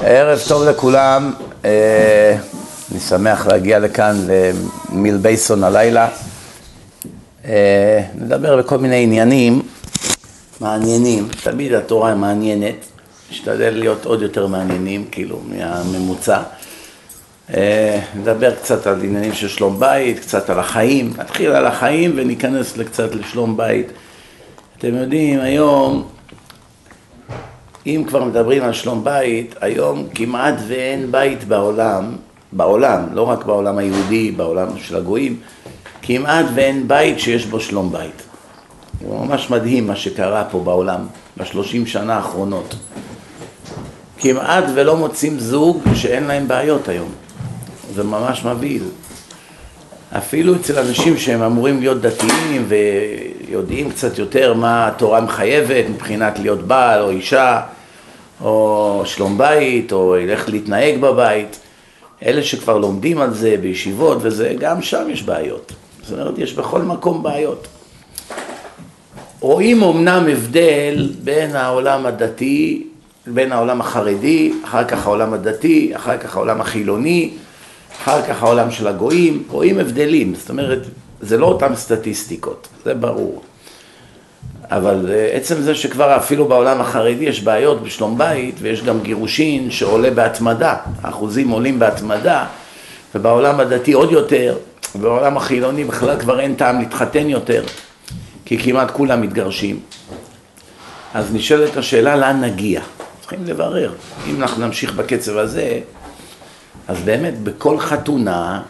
ערב טוב לכולם, אה, אני שמח להגיע לכאן למיל בייסון הלילה. אה, נדבר בכל מיני עניינים מעניינים, תמיד התורה מעניינת, נשתדל להיות עוד יותר מעניינים, כאילו, מהממוצע. אה, נדבר קצת על עניינים של שלום בית, קצת על החיים, נתחיל על החיים וניכנס קצת לשלום בית. אתם יודעים, היום אם כבר מדברים על שלום בית, היום כמעט ואין בית בעולם, בעולם, לא רק בעולם היהודי, בעולם של הגויים, כמעט ואין בית שיש בו שלום בית. זה ממש מדהים מה שקרה פה בעולם בשלושים שנה האחרונות. כמעט ולא מוצאים זוג שאין להם בעיות היום. זה ממש מבהיל. אפילו אצל אנשים שהם אמורים להיות דתיים ויודעים קצת יותר מה התורה מחייבת מבחינת להיות בעל או אישה, או שלום בית, או איך להתנהג בבית, אלה שכבר לומדים על זה בישיבות וזה, גם שם יש בעיות. זאת אומרת, יש בכל מקום בעיות. רואים אמנם הבדל בין העולם הדתי, בין העולם החרדי, אחר כך העולם הדתי, אחר כך העולם החילוני, אחר כך העולם של הגויים, רואים הבדלים, זאת אומרת, זה לא אותן סטטיסטיקות, זה ברור. אבל אה, עצם זה שכבר אפילו בעולם החרדי יש בעיות בשלום בית ויש גם גירושין שעולה בהתמדה, האחוזים עולים בהתמדה ובעולם הדתי עוד יותר, ובעולם החילוני בכלל כבר אין טעם להתחתן יותר כי כמעט כולם מתגרשים. אז נשאלת השאלה לאן נגיע, צריכים לברר, אם אנחנו נמשיך בקצב הזה אז באמת בכל חתונה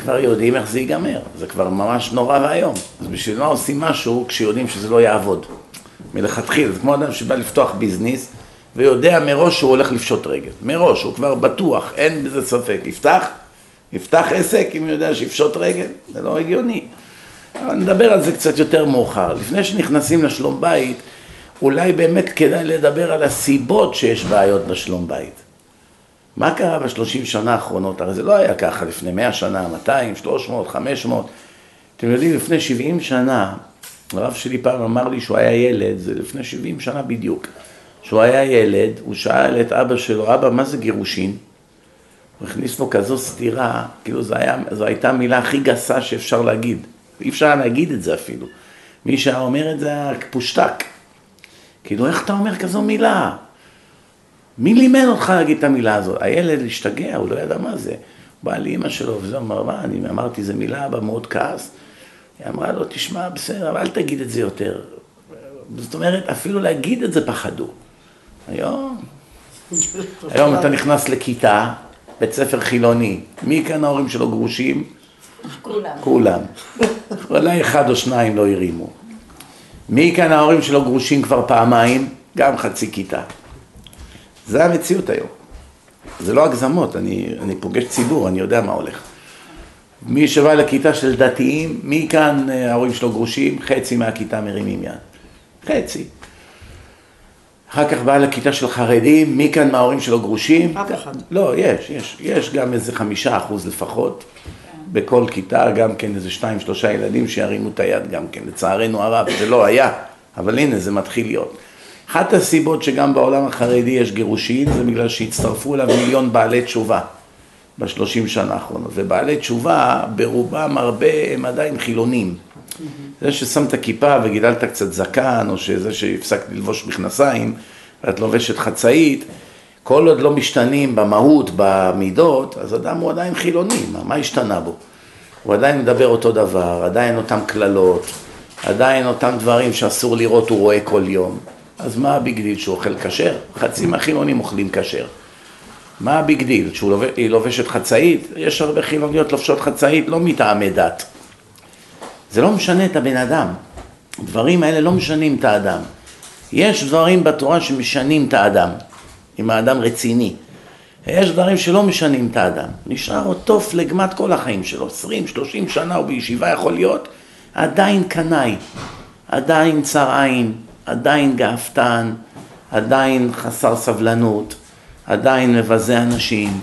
כבר יודעים איך זה ייגמר, זה כבר ממש נורא ואיום. אז בשביל מה עושים משהו כשיודעים שזה לא יעבוד? מלכתחילה, זה כמו אדם שבא לפתוח ביזנס ויודע מראש שהוא הולך לפשוט רגל. מראש, הוא כבר בטוח, אין בזה ספק. יפתח, יפתח עסק אם הוא יודע שיפשוט רגל, זה לא הגיוני. אבל נדבר על זה קצת יותר מאוחר. לפני שנכנסים לשלום בית, אולי באמת כדאי לדבר על הסיבות שיש בעיות בשלום בית. מה קרה בשלושים שנה האחרונות? הרי זה לא היה ככה לפני מאה שנה, 200, 300, 500. אתם יודעים, לפני 70 שנה, הרב שלי פעם אמר לי שהוא היה ילד, זה לפני 70 שנה בדיוק. כשהוא היה ילד, הוא שאל את אבא שלו, אבא, מה זה גירושין? הוא הכניס לו כזו סתירה, כאילו זו, היה, זו הייתה המילה הכי גסה שאפשר להגיד. אי אפשר להגיד את זה אפילו. מי שהיה אומר את זה היה פושטק. כאילו, איך אתה אומר כזו מילה? מי לימד אותך להגיד את המילה הזאת? הילד השתגע, הוא לא ידע מה זה. בא לאימא שלו וזה אמר, מה, אני אמרתי, זו מילה, אבא מאוד כעס. היא אמרה לו, תשמע, בסדר, אבל אל תגיד את זה יותר. זאת אומרת, אפילו להגיד את זה פחדו. היום, היום אתה נכנס לכיתה, בית ספר חילוני, מי כאן ההורים שלו גרושים? כולם. כולם. אולי אחד או שניים לא הרימו. מי כאן ההורים שלו גרושים כבר פעמיים? גם חצי כיתה. זה המציאות היום. זה לא הגזמות, אני, אני פוגש ציבור, אני יודע מה הולך. מי שבא לכיתה של דתיים, מי כאן אה, ההורים שלו גרושים? חצי מהכיתה מרימים יד. חצי. אחר כך בא לכיתה של חרדים, מי כאן מההורים שלו גרושים? אף אחד. לא, יש, יש, יש גם איזה חמישה אחוז לפחות. בכל כיתה גם כן איזה שתיים, שלושה ילדים שירימו את היד גם כן, לצערנו הרב, זה לא היה, אבל הנה זה מתחיל להיות. אחת הסיבות שגם בעולם החרדי יש גירושין זה בגלל שהצטרפו אליו מיליון בעלי תשובה בשלושים שנה האחרונות, ובעלי תשובה ברובם הרבה הם עדיין חילונים. זה ששמת כיפה וגידלת קצת זקן, או שזה שהפסקת ללבוש מכנסיים ואת לובשת חצאית, כל עוד לא משתנים במהות, במידות, אז אדם הוא עדיין חילוני, מה, מה השתנה בו? הוא עדיין מדבר אותו דבר, עדיין אותם קללות, עדיין אותם דברים שאסור לראות הוא רואה כל יום. אז מה ה big deal שהוא אוכל כשר? חצי מהחילונים אוכלים כשר. מה ה big deal? שהיא לובשת חצאית? יש הרבה חילוניות לובשות חצאית לא מטעמי דת. זה לא משנה את הבן אדם. הדברים האלה לא משנים את האדם. יש דברים בתורה שמשנים את האדם, אם האדם רציני. יש דברים שלא משנים את האדם. נשאר אותו פלגמת כל החיים שלו, 20, 30 שנה הוא בישיבה יכול להיות, עדיין קנאי, עדיין צר עין, עדיין גאוותן, עדיין חסר סבלנות, עדיין מבזה אנשים,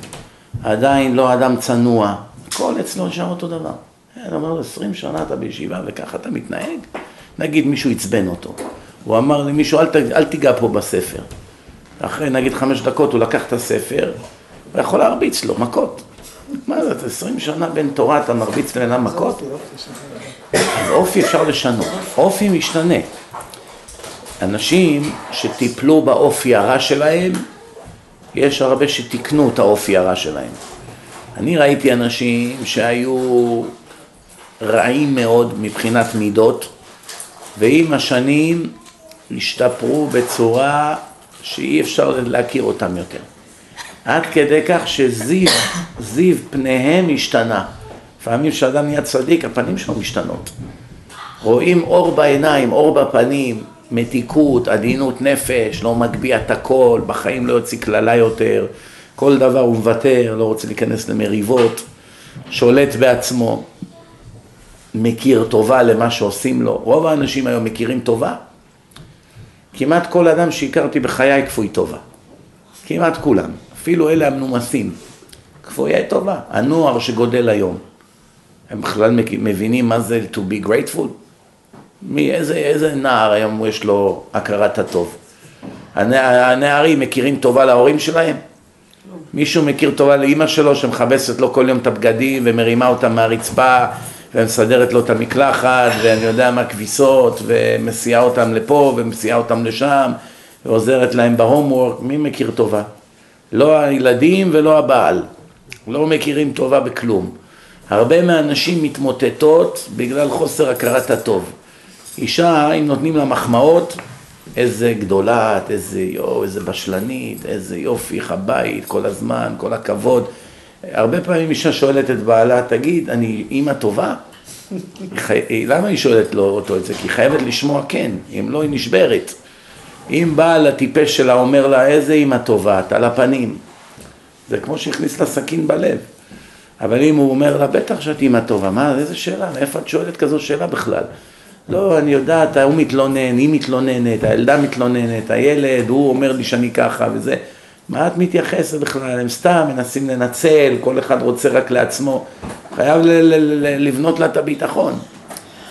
עדיין לא אדם צנוע, הכל אצלו נשאר אותו דבר. הוא אמר לו, עשרים שנה אתה בישיבה וככה אתה מתנהג? נגיד מישהו עצבן אותו, הוא אמר למישהו, אל, אל תיגע פה בספר. אחרי נגיד חמש דקות הוא לקח את הספר, הוא יכול להרביץ לו מכות. מה זה, עשרים שנה בין תורה אתה מרביץ לבן אדם מכות? אז אופי אפשר לשנות, אופי משתנה. אנשים שטיפלו באופי הרע שלהם, יש הרבה שתיקנו את האופי הרע שלהם. אני ראיתי אנשים שהיו רעים מאוד מבחינת מידות, ועם השנים השתפרו בצורה שאי אפשר להכיר אותם יותר. עד כדי כך שזיו, זיו פניהם השתנה. לפעמים כשאדם נהיה צדיק, הפנים שלו משתנות. רואים אור בעיניים, אור בפנים, מתיקות, עדינות נפש, לא מגביה את הכל, בחיים לא יוציא קללה יותר, כל דבר הוא מוותר, לא רוצה להיכנס למריבות, שולט בעצמו, מכיר טובה למה שעושים לו. רוב האנשים היום מכירים טובה. כמעט כל אדם שהכרתי בחיי כפוי טובה. כמעט כולם. אפילו אלה המנומסים. כפויי טובה. הנוער שגודל היום. הם בכלל מבינים מה זה to be grateful? מי, איזה, נער היום יש לו הכרת הטוב? הנערים מכירים טובה להורים שלהם? מישהו מכיר טובה לאימא שלו שמכבסת לו כל יום את הבגדים ומרימה אותם מהרצפה ומסדרת לו את המקלחת ואני יודע מה כביסות ומסיעה אותם לפה ומסיעה אותם לשם ועוזרת להם בהומוורק, מי מכיר טובה? לא הילדים ולא הבעל, לא מכירים טובה בכלום. הרבה מהנשים מתמוטטות בגלל חוסר הכרת הטוב. אישה, אם נותנים לה מחמאות, איזה גדולה את, איזה יו, איזה בשלנית, איזה יופי, איך הבית, כל הזמן, כל הכבוד. הרבה פעמים אישה שואלת את בעלה, תגיד, אני אימא טובה? למה היא שואלת לו אותו את זה? כי היא חייבת לשמוע כן, אם לא היא נשברת. אם בעל הטיפש שלה אומר לה, איזה אימא טובה, את על הפנים. זה כמו שהכניס לה סכין בלב. אבל אם הוא אומר לה, בטח שאת אימא טובה, מה, איזה שאלה, מאיפה את שואלת כזו שאלה בכלל? לא, אני יודעת, הוא מתלונן, היא מתלוננת, הילדה מתלוננת, הילד, הוא אומר לי שאני ככה וזה. מה את מתייחסת בכלל? הם סתם מנסים לנצל, כל אחד רוצה רק לעצמו. חייב לבנות לה את הביטחון.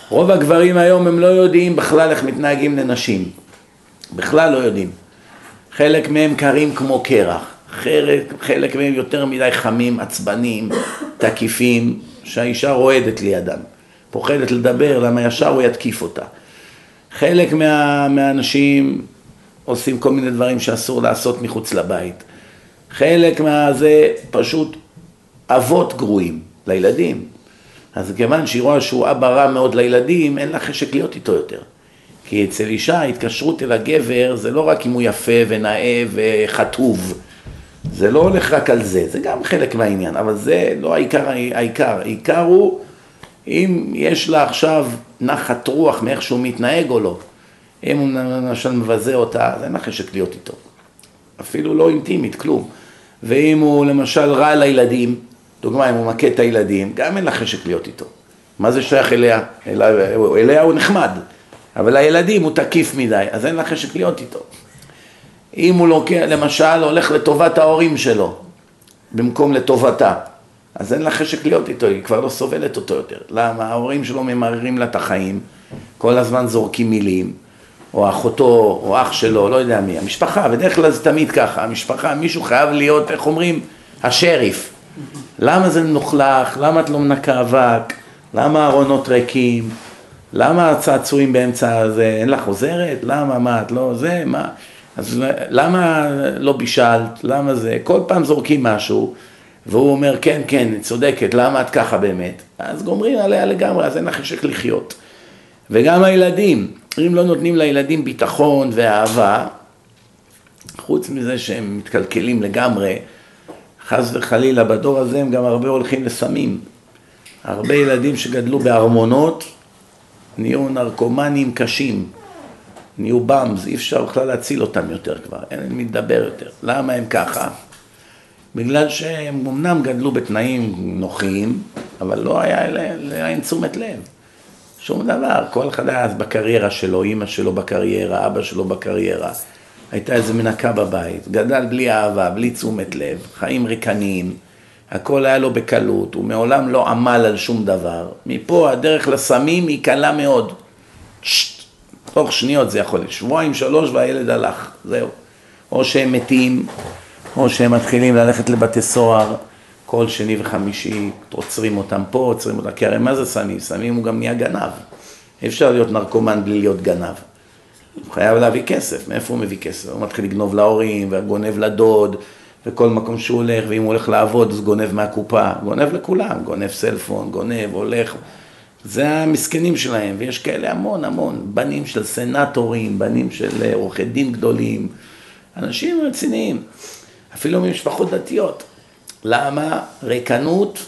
רוב הגברים היום הם לא יודעים בכלל איך מתנהגים לנשים. בכלל לא יודעים. חלק מהם קרים כמו קרח, חלק, חלק מהם יותר מדי חמים, עצבנים, תקיפים, שהאישה רועדת לידם. פוחדת לדבר, למה ישר הוא יתקיף אותה. חלק מה, מהאנשים עושים כל מיני דברים שאסור לעשות מחוץ לבית. חלק מהזה פשוט אבות גרועים לילדים. אז כיוון שהיא רואה שהוא אבא רע מאוד לילדים, אין לה חשק להיות איתו יותר. כי אצל אישה התקשרות אל הגבר זה לא רק אם הוא יפה ונאה וחטוב, זה לא הולך רק על זה, זה גם חלק מהעניין, אבל זה לא העיקר, העיקר, העיקר הוא אם יש לה עכשיו נחת רוח מאיך שהוא מתנהג או לא, אם הוא למשל מבזה אותה, אז אין לה חשק להיות איתו, אפילו לא אינטימית, כלום. ואם הוא למשל רע לילדים, דוגמה, אם הוא מכה את הילדים, גם אין לה חשק להיות איתו. מה זה שייך אליה? אליה, אליה הוא נחמד, אבל הילדים הוא תקיף מדי, אז אין לה חשק להיות איתו. אם הוא לוקח, למשל, הולך לטובת ההורים שלו, במקום לטובתה, אז אין לה חשק להיות איתו, היא כבר לא סובלת אותו יותר. למה? ההורים שלו ממררים לה את החיים, כל הזמן זורקים מילים, או אחותו, או אח שלו, לא יודע מי. המשפחה, בדרך כלל זה תמיד ככה, המשפחה, מישהו חייב להיות, איך אומרים, השריף. למה זה מלוכלך? למה את לא מנקה אבק? למה הארונות ריקים? למה הצעצועים באמצע הזה? אין לך עוזרת? למה? מה? את לא זה? מה? אז למה לא בישלת? למה זה? כל פעם זורקים משהו. והוא אומר, כן, כן, צודקת, למה את ככה באמת? אז גומרים עליה לגמרי, אז אין לך חשק לחיות. וגם הילדים, אם לא נותנים לילדים ביטחון ואהבה, חוץ מזה שהם מתקלקלים לגמרי, חס וחלילה, בדור הזה הם גם הרבה הולכים לסמים. הרבה ילדים שגדלו בארמונות נהיו נרקומנים קשים, נהיו באמס, אי אפשר בכלל להציל אותם יותר כבר, אין מי לדבר יותר. למה הם ככה? בגלל שהם אמנם גדלו בתנאים נוחים, אבל לא היה להם תשומת לב. שום דבר, כל אחד היה אז בקריירה שלו, אימא שלו בקריירה, אבא שלו בקריירה. הייתה איזה מנקה בבית, גדל בלי אהבה, בלי תשומת לב, חיים ריקניים, הכל היה לו בקלות, הוא מעולם לא עמל על שום דבר. מפה הדרך לסמים היא קלה מאוד. תוך שניות זה יכול להיות, שבועיים, שלוש והילד הלך, זהו. או שהם מתים, או שהם מתחילים ללכת לבתי סוהר כל שני וחמישי, עוצרים אותם פה, עוצרים אותם, כי הרי מה זה סמים? סמים הוא גם נהיה גנב. אי אפשר להיות נרקומן בלי להיות גנב. הוא חייב להביא כסף, מאיפה הוא מביא כסף? הוא מתחיל לגנוב להורים, וגונב לדוד, וכל מקום שהוא הולך, ואם הוא הולך לעבוד אז גונב מהקופה, גונב לכולם, גונב סלפון, גונב, הולך, זה המסכנים שלהם, ויש כאלה המון המון, בנים של סנטורים, בנים של עורכי דין גדולים, אנשים רציניים, אפילו ממשפחות דתיות. למה? ריקנות,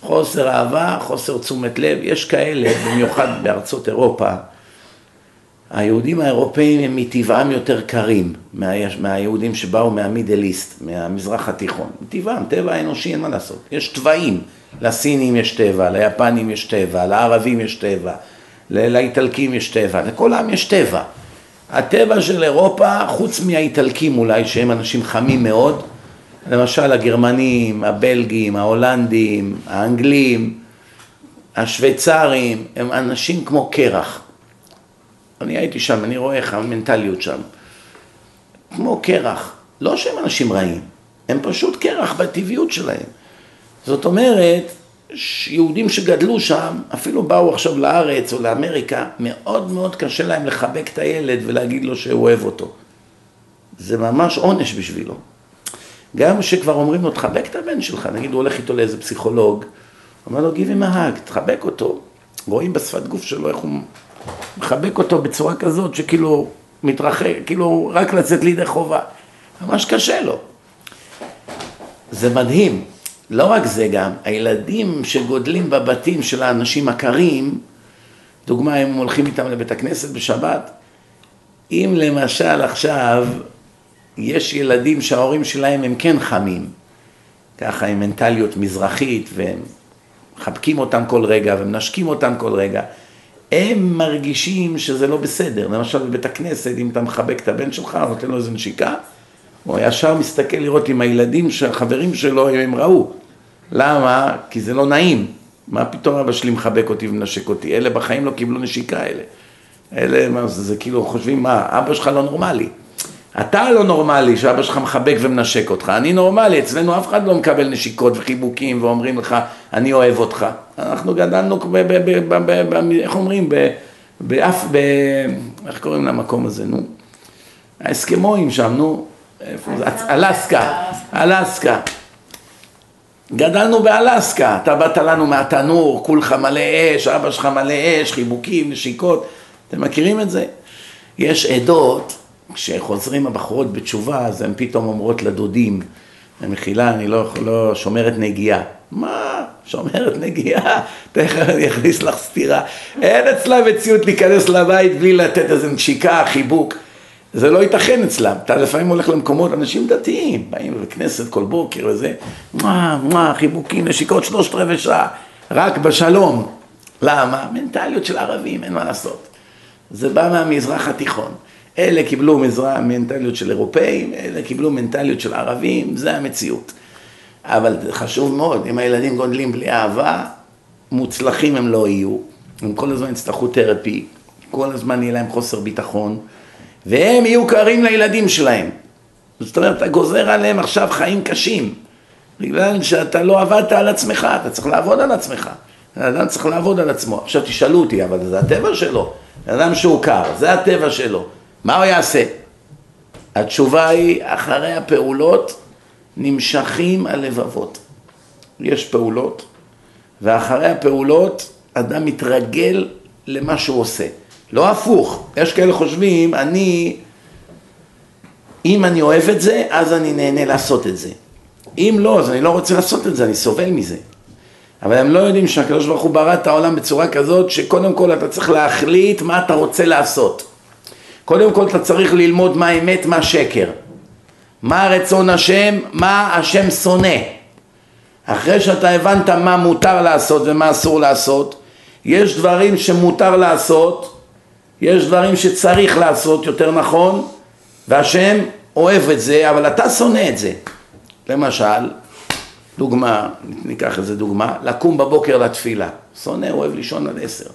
חוסר אהבה, חוסר תשומת לב, יש כאלה, במיוחד בארצות אירופה, היהודים האירופאים הם מטבעם יותר קרים מה, מהיהודים שבאו מהמידל איסט, מהמזרח התיכון. מטבעם, טבע האנושי אין מה לעשות. יש טבעים, לסינים יש טבע, ליפנים יש טבע, לערבים יש טבע, לאיטלקים יש טבע, לכל העם יש טבע. הטבע של אירופה, חוץ מהאיטלקים אולי, שהם אנשים חמים מאוד, למשל הגרמנים, הבלגים, ההולנדים, האנגלים, השוויצרים, הם אנשים כמו קרח. אני הייתי שם, אני רואה איך המנטליות שם. כמו קרח. לא שהם אנשים רעים, הם פשוט קרח בטבעיות שלהם. זאת אומרת, יהודים שגדלו שם, אפילו באו עכשיו לארץ או לאמריקה, מאוד מאוד קשה להם לחבק את הילד ולהגיד לו שהוא אוהב אותו. זה ממש עונש בשבילו. גם כשכבר אומרים לו, תחבק את הבן שלך, נגיד הוא הולך איתו לאיזה פסיכולוג, אומר לו, a hug, תחבק אותו. רואים בשפת גוף שלו איך הוא מחבק אותו בצורה כזאת שכאילו מתרחק, כאילו רק לצאת לידי חובה. ממש קשה לו. זה מדהים. לא רק זה גם, הילדים שגודלים בבתים של האנשים הקרים, דוגמה, הם הולכים איתם לבית הכנסת בשבת, אם למשל עכשיו יש ילדים שההורים שלהם הם כן חמים, ככה עם מנטליות מזרחית, והם מחבקים אותם כל רגע ומנשקים אותם כל רגע, הם מרגישים שזה לא בסדר. למשל בבית הכנסת, אם אתה מחבק את הבן שלך, נותן לו איזה נשיקה, הוא ישר מסתכל לראות אם הילדים, החברים שלו, אם הם ראו. למה? כי זה לא נעים. מה פתאום אבא שלי מחבק אותי ומנשק אותי? אלה בחיים לא קיבלו נשיקה אלה. אלה, מה, זה, זה כאילו חושבים, מה, אבא שלך לא נורמלי. אתה לא נורמלי שאבא שלך מחבק ומנשק אותך, אני נורמלי, אצלנו אף אחד לא מקבל נשיקות וחיבוקים ואומרים לך, אני אוהב אותך. אנחנו גדלנו, ב, ב, ב, ב, ב, ב, איך אומרים, באף, ב, איך קוראים למקום הזה, נו? האסקימואים שם, נו? אלסקה, אלסקה. גדלנו באלסקה, אתה באת לנו מהתנור, כולך מלא אש, אבא שלך מלא אש, חיבוקים, נשיקות, אתם מכירים את זה? יש עדות כשחוזרים הבחורות בתשובה, אז הן פתאום אומרות לדודים, במחילה, אני לא, לא שומרת נגיעה. מה? שומרת נגיעה? תכף אני אכניס לך סטירה. אין אצלה מציאות להיכנס לבית בלי לתת איזה נשיקה, חיבוק. זה לא ייתכן אצלם. אתה לפעמים הולך למקומות, אנשים דתיים, באים לכנסת כל בוקר וזה, מה, מה, חיבוקים, נשיקות שלושת רבעי שעה, רק בשלום. למה? מנטליות של ערבים, אין מה לעשות. זה בא מהמזרח התיכון. אלה קיבלו מזרע, מנטליות של אירופאים, אלה קיבלו מנטליות של ערבים, זה המציאות. אבל חשוב מאוד, אם הילדים גודלים בלי אהבה, מוצלחים הם לא יהיו. הם כל הזמן יצטרכו תרפי, כל הזמן יהיה להם חוסר ביטחון, והם יהיו קרים לילדים שלהם. זאת אומרת, אתה גוזר עליהם עכשיו חיים קשים, בגלל שאתה לא עבדת על עצמך, אתה צריך לעבוד על עצמך. האדם צריך לעבוד על עצמו. עכשיו תשאלו אותי, אבל זה הטבע שלו. אדם שהוא קר, זה הטבע שלו. מה הוא יעשה? התשובה היא, אחרי הפעולות נמשכים הלבבות. יש פעולות, ואחרי הפעולות אדם מתרגל למה שהוא עושה. לא הפוך, יש כאלה חושבים, אני, אם אני אוהב את זה, אז אני נהנה לעשות את זה. אם לא, אז אני לא רוצה לעשות את זה, אני סובל מזה. אבל הם לא יודעים שהקדוש ברוך הוא ברא את העולם בצורה כזאת, שקודם כל אתה צריך להחליט מה אתה רוצה לעשות. קודם כל אתה צריך ללמוד מה אמת, מה שקר. מה רצון השם, מה השם שונא. אחרי שאתה הבנת מה מותר לעשות ומה אסור לעשות, יש דברים שמותר לעשות, יש דברים שצריך לעשות, יותר נכון, והשם אוהב את זה, אבל אתה שונא את זה. למשל, דוגמה, ניקח איזה דוגמה, לקום בבוקר לתפילה. שונא, אוהב לישון עד עשר.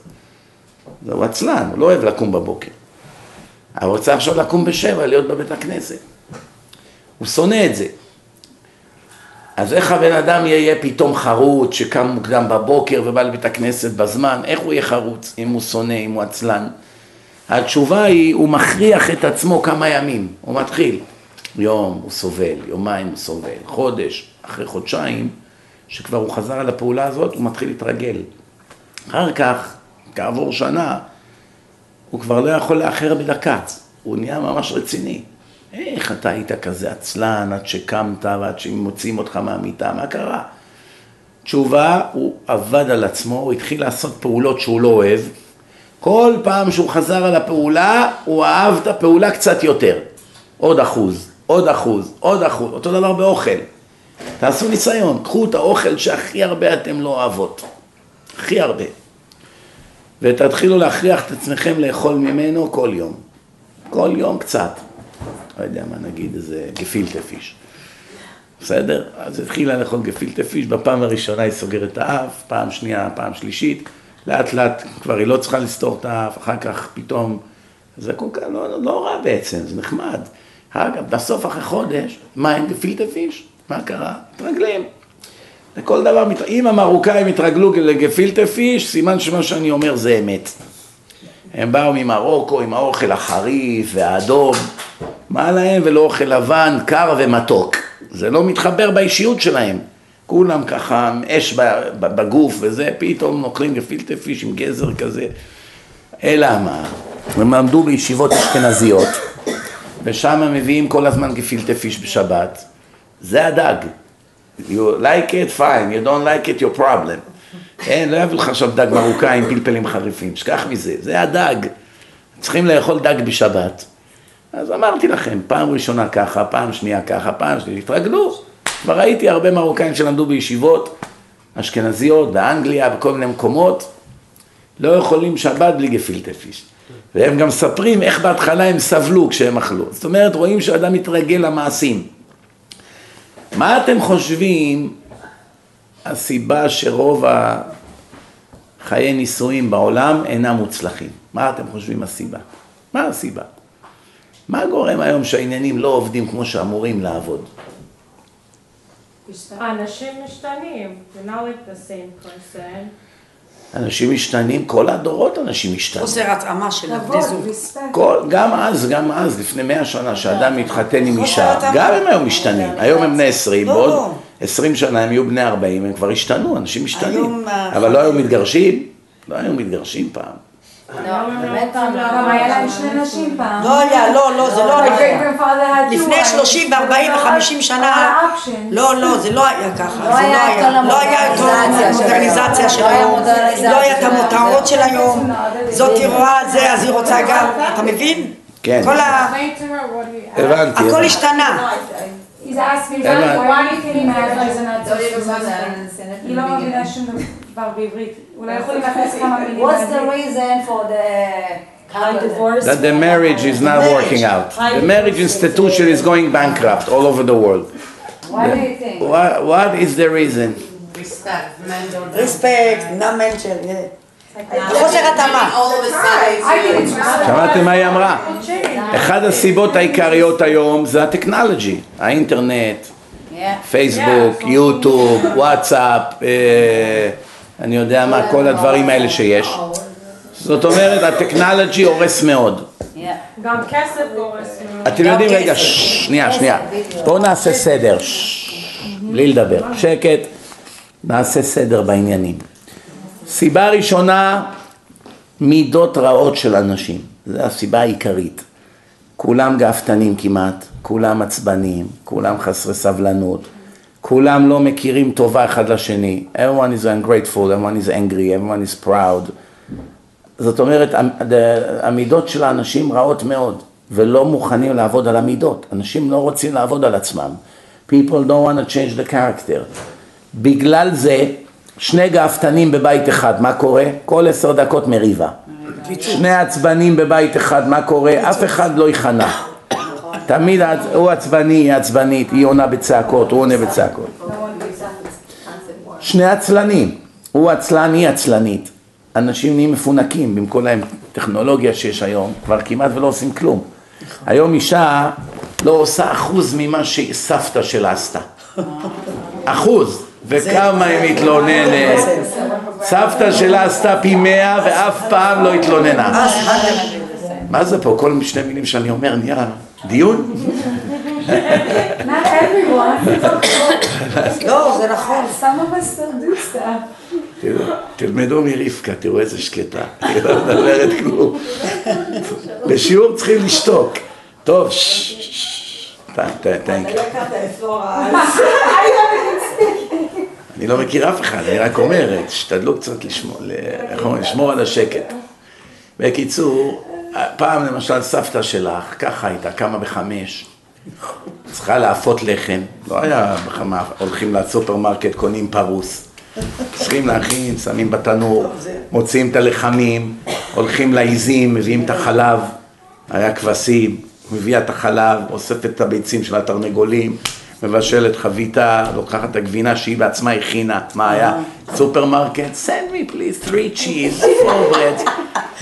זהו עצלן, הוא לא אוהב לקום בבוקר. אבל הוא צריך עכשיו לקום בשבע, להיות בבית הכנסת. הוא שונא את זה. אז איך הבן אדם יהיה פתאום חרוץ, שקם מוקדם בבוקר ובא לבית הכנסת בזמן, איך הוא יהיה חרוץ אם הוא שונא, אם הוא עצלן? התשובה היא, הוא מכריח את עצמו כמה ימים, הוא מתחיל. יום הוא סובל, יומיים הוא סובל, חודש, אחרי חודשיים, שכבר הוא חזר על הפעולה הזאת, הוא מתחיל להתרגל. אחר כך, כעבור שנה, הוא כבר לא יכול לאחר בדקה, הוא נהיה ממש רציני. איך אתה היית כזה עצלן עד שקמת ועד שמוצאים אותך מהמיטה, מה קרה? תשובה, הוא עבד על עצמו, הוא התחיל לעשות פעולות שהוא לא אוהב. כל פעם שהוא חזר על הפעולה, הוא אהב את הפעולה קצת יותר. עוד אחוז, עוד אחוז, עוד אחוז, אותו דבר באוכל. תעשו ניסיון, קחו את האוכל שהכי הרבה אתם לא אוהבות. הכי הרבה. ותתחילו להכריח את עצמכם לאכול ממנו כל יום. כל יום קצת. לא יודע מה נגיד, איזה גפילטה פיש. בסדר? אז התחילה לאכול גפילטה פיש, בפעם הראשונה היא סוגרת את האף, פעם שנייה, פעם שלישית, לאט לאט כבר היא לא צריכה לסתור את האף, אחר כך פתאום, זה כל כך לא, לא רע בעצם, זה נחמד. אגב, בסוף אחרי חודש, מה עם גפילטה פיש? מה קרה? מתרגלים. לכל דבר, אם המרוקאים התרגלו לגפילטה פיש, סימן שמה שאני אומר זה אמת. הם באו ממרוקו עם האוכל החריף והאדום, מה להם ולא אוכל לבן, קר ומתוק. זה לא מתחבר באישיות שלהם. כולם ככה אש בגוף וזה, פתאום אוכלים גפילטה פיש עם גזר כזה. אלא מה? הם למדו בישיבות אשכנזיות, ושם מביאים כל הזמן גפילטה פיש בשבת. זה הדג. You like it, fine, you don't like it, your problem. אין, לא יביאו לך עכשיו דג מרוקאי עם פלפלים חריפים, שכח מזה, זה הדג. צריכים לאכול דג בשבת. אז אמרתי לכם, פעם ראשונה ככה, פעם שנייה ככה, פעם שנייה, התרגלו. כבר ראיתי הרבה מרוקאים שלמדו בישיבות אשכנזיות, באנגליה, בכל מיני מקומות, לא יכולים שבת בלי גפילטה פיש. והם גם מספרים איך בהתחלה הם סבלו כשהם אכלו. זאת אומרת, רואים שאדם מתרגל למעשים. מה אתם חושבים הסיבה שרוב החיי נישואים בעולם אינם מוצלחים? מה אתם חושבים הסיבה? מה הסיבה? מה גורם היום שהעניינים לא עובדים כמו שאמורים לעבוד? אנשים משתנים, you're not like the same person. אנשים משתנים, כל הדורות אנשים משתנים. חוסר התאמה של הבני זוג. כל, גם אז, גם אז, לפני מאה שנה, שאדם מתחתן עם אישה, גם הם היו משתנים. היום הם בני עשרים, לא, בעוד לא. עשרים שנה הם יהיו בני ארבעים, הם כבר השתנו, אנשים משתנים. היום, אה, אבל לא היו מתגרשים? לא היו מתגרשים פעם. לא, באמת פעם לא. גם היה להם שני נשים פעם. לא היה, לא, לא, זה לא My היה. great grandfather had two לפני wives. 30 ו-40 ו-50 שנה. לא, לא, זה לא היה ככה, לא זה היה את כל לא היה את המודרניזציה של של לא היה היום, לא היה את המותרות של היום, זאתי רואה זה, אז היא רוצה גם, אתה מבין? כן. כל ה... הבנתי. הכל. השתנה. He's asked me, הבנתי. why do you think marriages are not לא יהיה בזמן, successful? אני היא לא מבינה שום דבר בעברית. אולי יכולים להכניס כמה מילים What's the בעברית. reason for the divorce? That the marriage is not working out. The marriage institution is going bankrupt all over the world. Why do you think? What, what is the reason? ריספקט, נאמנצ'ל, חוסר התאמה. I It's respect. שמעתם מה היא אמרה? אחת הסיבות העיקריות היום זה הטכנולוגי, האינטרנט. פייסבוק, יוטיוב, וואטסאפ, אה, אני יודע מה, כל הדברים האלה שיש. זאת אומרת, הטכנולוגי הורס מאוד. גם כסף גורס מאוד. אתם יודעים, רגע, שנייה, שנייה. בואו נעשה סדר, בלי לדבר, שקט, נעשה סדר בעניינים. סיבה ראשונה, מידות רעות של אנשים, זו הסיבה העיקרית. כולם גאוותנים כמעט, כולם עצבניים, כולם חסרי סבלנות, כולם לא מכירים טובה אחד לשני. everyone is ungrateful, everyone is angry, everyone is proud. זאת אומרת, המידות של האנשים רעות מאוד, ולא מוכנים לעבוד על המידות. אנשים לא רוצים לעבוד על עצמם. People don't want to change the character. בגלל זה, שני גאוותנים בבית אחד, מה קורה? כל עשר דקות מריבה. שני עצבנים בבית אחד, מה קורה? אף אחד לא ייכנע. תמיד הוא עצבני, היא עצבנית, היא עונה בצעקות, הוא עונה בצעקות. שני עצלנים, הוא עצלן, היא עצלנית. אנשים נהיים מפונקים עם כל הטכנולוגיה שיש היום, כבר כמעט ולא עושים כלום. היום אישה לא עושה אחוז ממה שסבתא שלה עשתה. אחוז. וכמה היא מתלוננת. סבתא שלה עשתה פי מאה ואף פעם לא התלוננה. מה זה פה? כל שני מילים שאני אומר נהיה דיון? Not everyone. לא, זה נכון. Some of us still do stuff. תראו, תלמדו מרבקה, תראו איזה שקטה, היא לא מדברת כלום. בשיעור צריכים לשתוק. טוב, ששש, תן, אני לא מכיר אף אחד, אני רק אומר, תשתדלו קצת לשמור, על השקט. בקיצור, פעם למשל סבתא שלך, ככה הייתה, קמה בחמש, צריכה לאפות לחם, לא כמו היום, הולכים לסופרמרקט, קונים פרוס. צריכים להכין, שמים בתנור, מוציאים את הלחמים, הולכים לעיזים, מביאים את החלב, היה כבשים, מביאה את החלב, אוספת את הביצים של התרנגולים, מבשלת חביתה, לוקחת את הגבינה שהיא בעצמה הכינה, מה היה? סופרמרקט, send me please three cheese, four bread,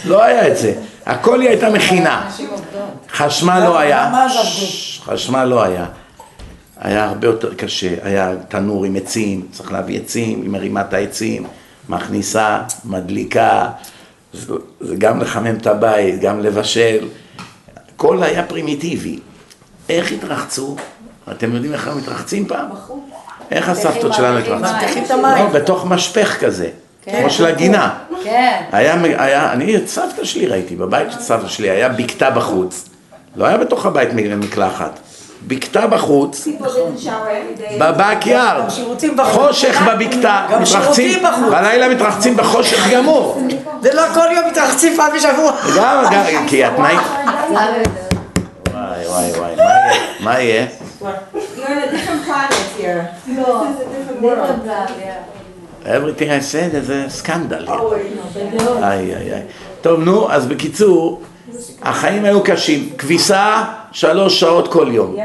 לא היה את זה, הכל היא הייתה מכינה, חשמל לא היה, חשמל לא היה, היה הרבה יותר קשה, היה תנור עם עצים, צריך להביא עצים, היא מרימה את העצים, מכניסה, מדליקה, זה, זה גם לחמם את הבית, גם לבשל, הכל היה פרימיטיבי. איך התרחצו? אתם יודעים איך הם מתרחצים פעם? איך הסבתות שלנו התרחצו? לא, בתוך משפך כזה, כמו של הגינה. כן. היה, אני את סבתא שלי ראיתי, בבית של סבתא שלי היה בקתה בחוץ. לא היה בתוך הבית מקלחת. בקתה בחוץ, בבק יארד, שירותים בחוץ. חושך בבקתה, מתרחצים. בלילה מתרחצים בחושך גמור. זה לא כל יום מתרחצים פעם בשבוע. גם, גם, כי התנאי... וואי וואי וואי, מה יהיה? You're in a different planet here. לא. This is a different world. Everything I said is a scandal. איי איי איי. טוב נו, אז בקיצור, החיים היו קשים. כביסה, שלוש שעות כל יום.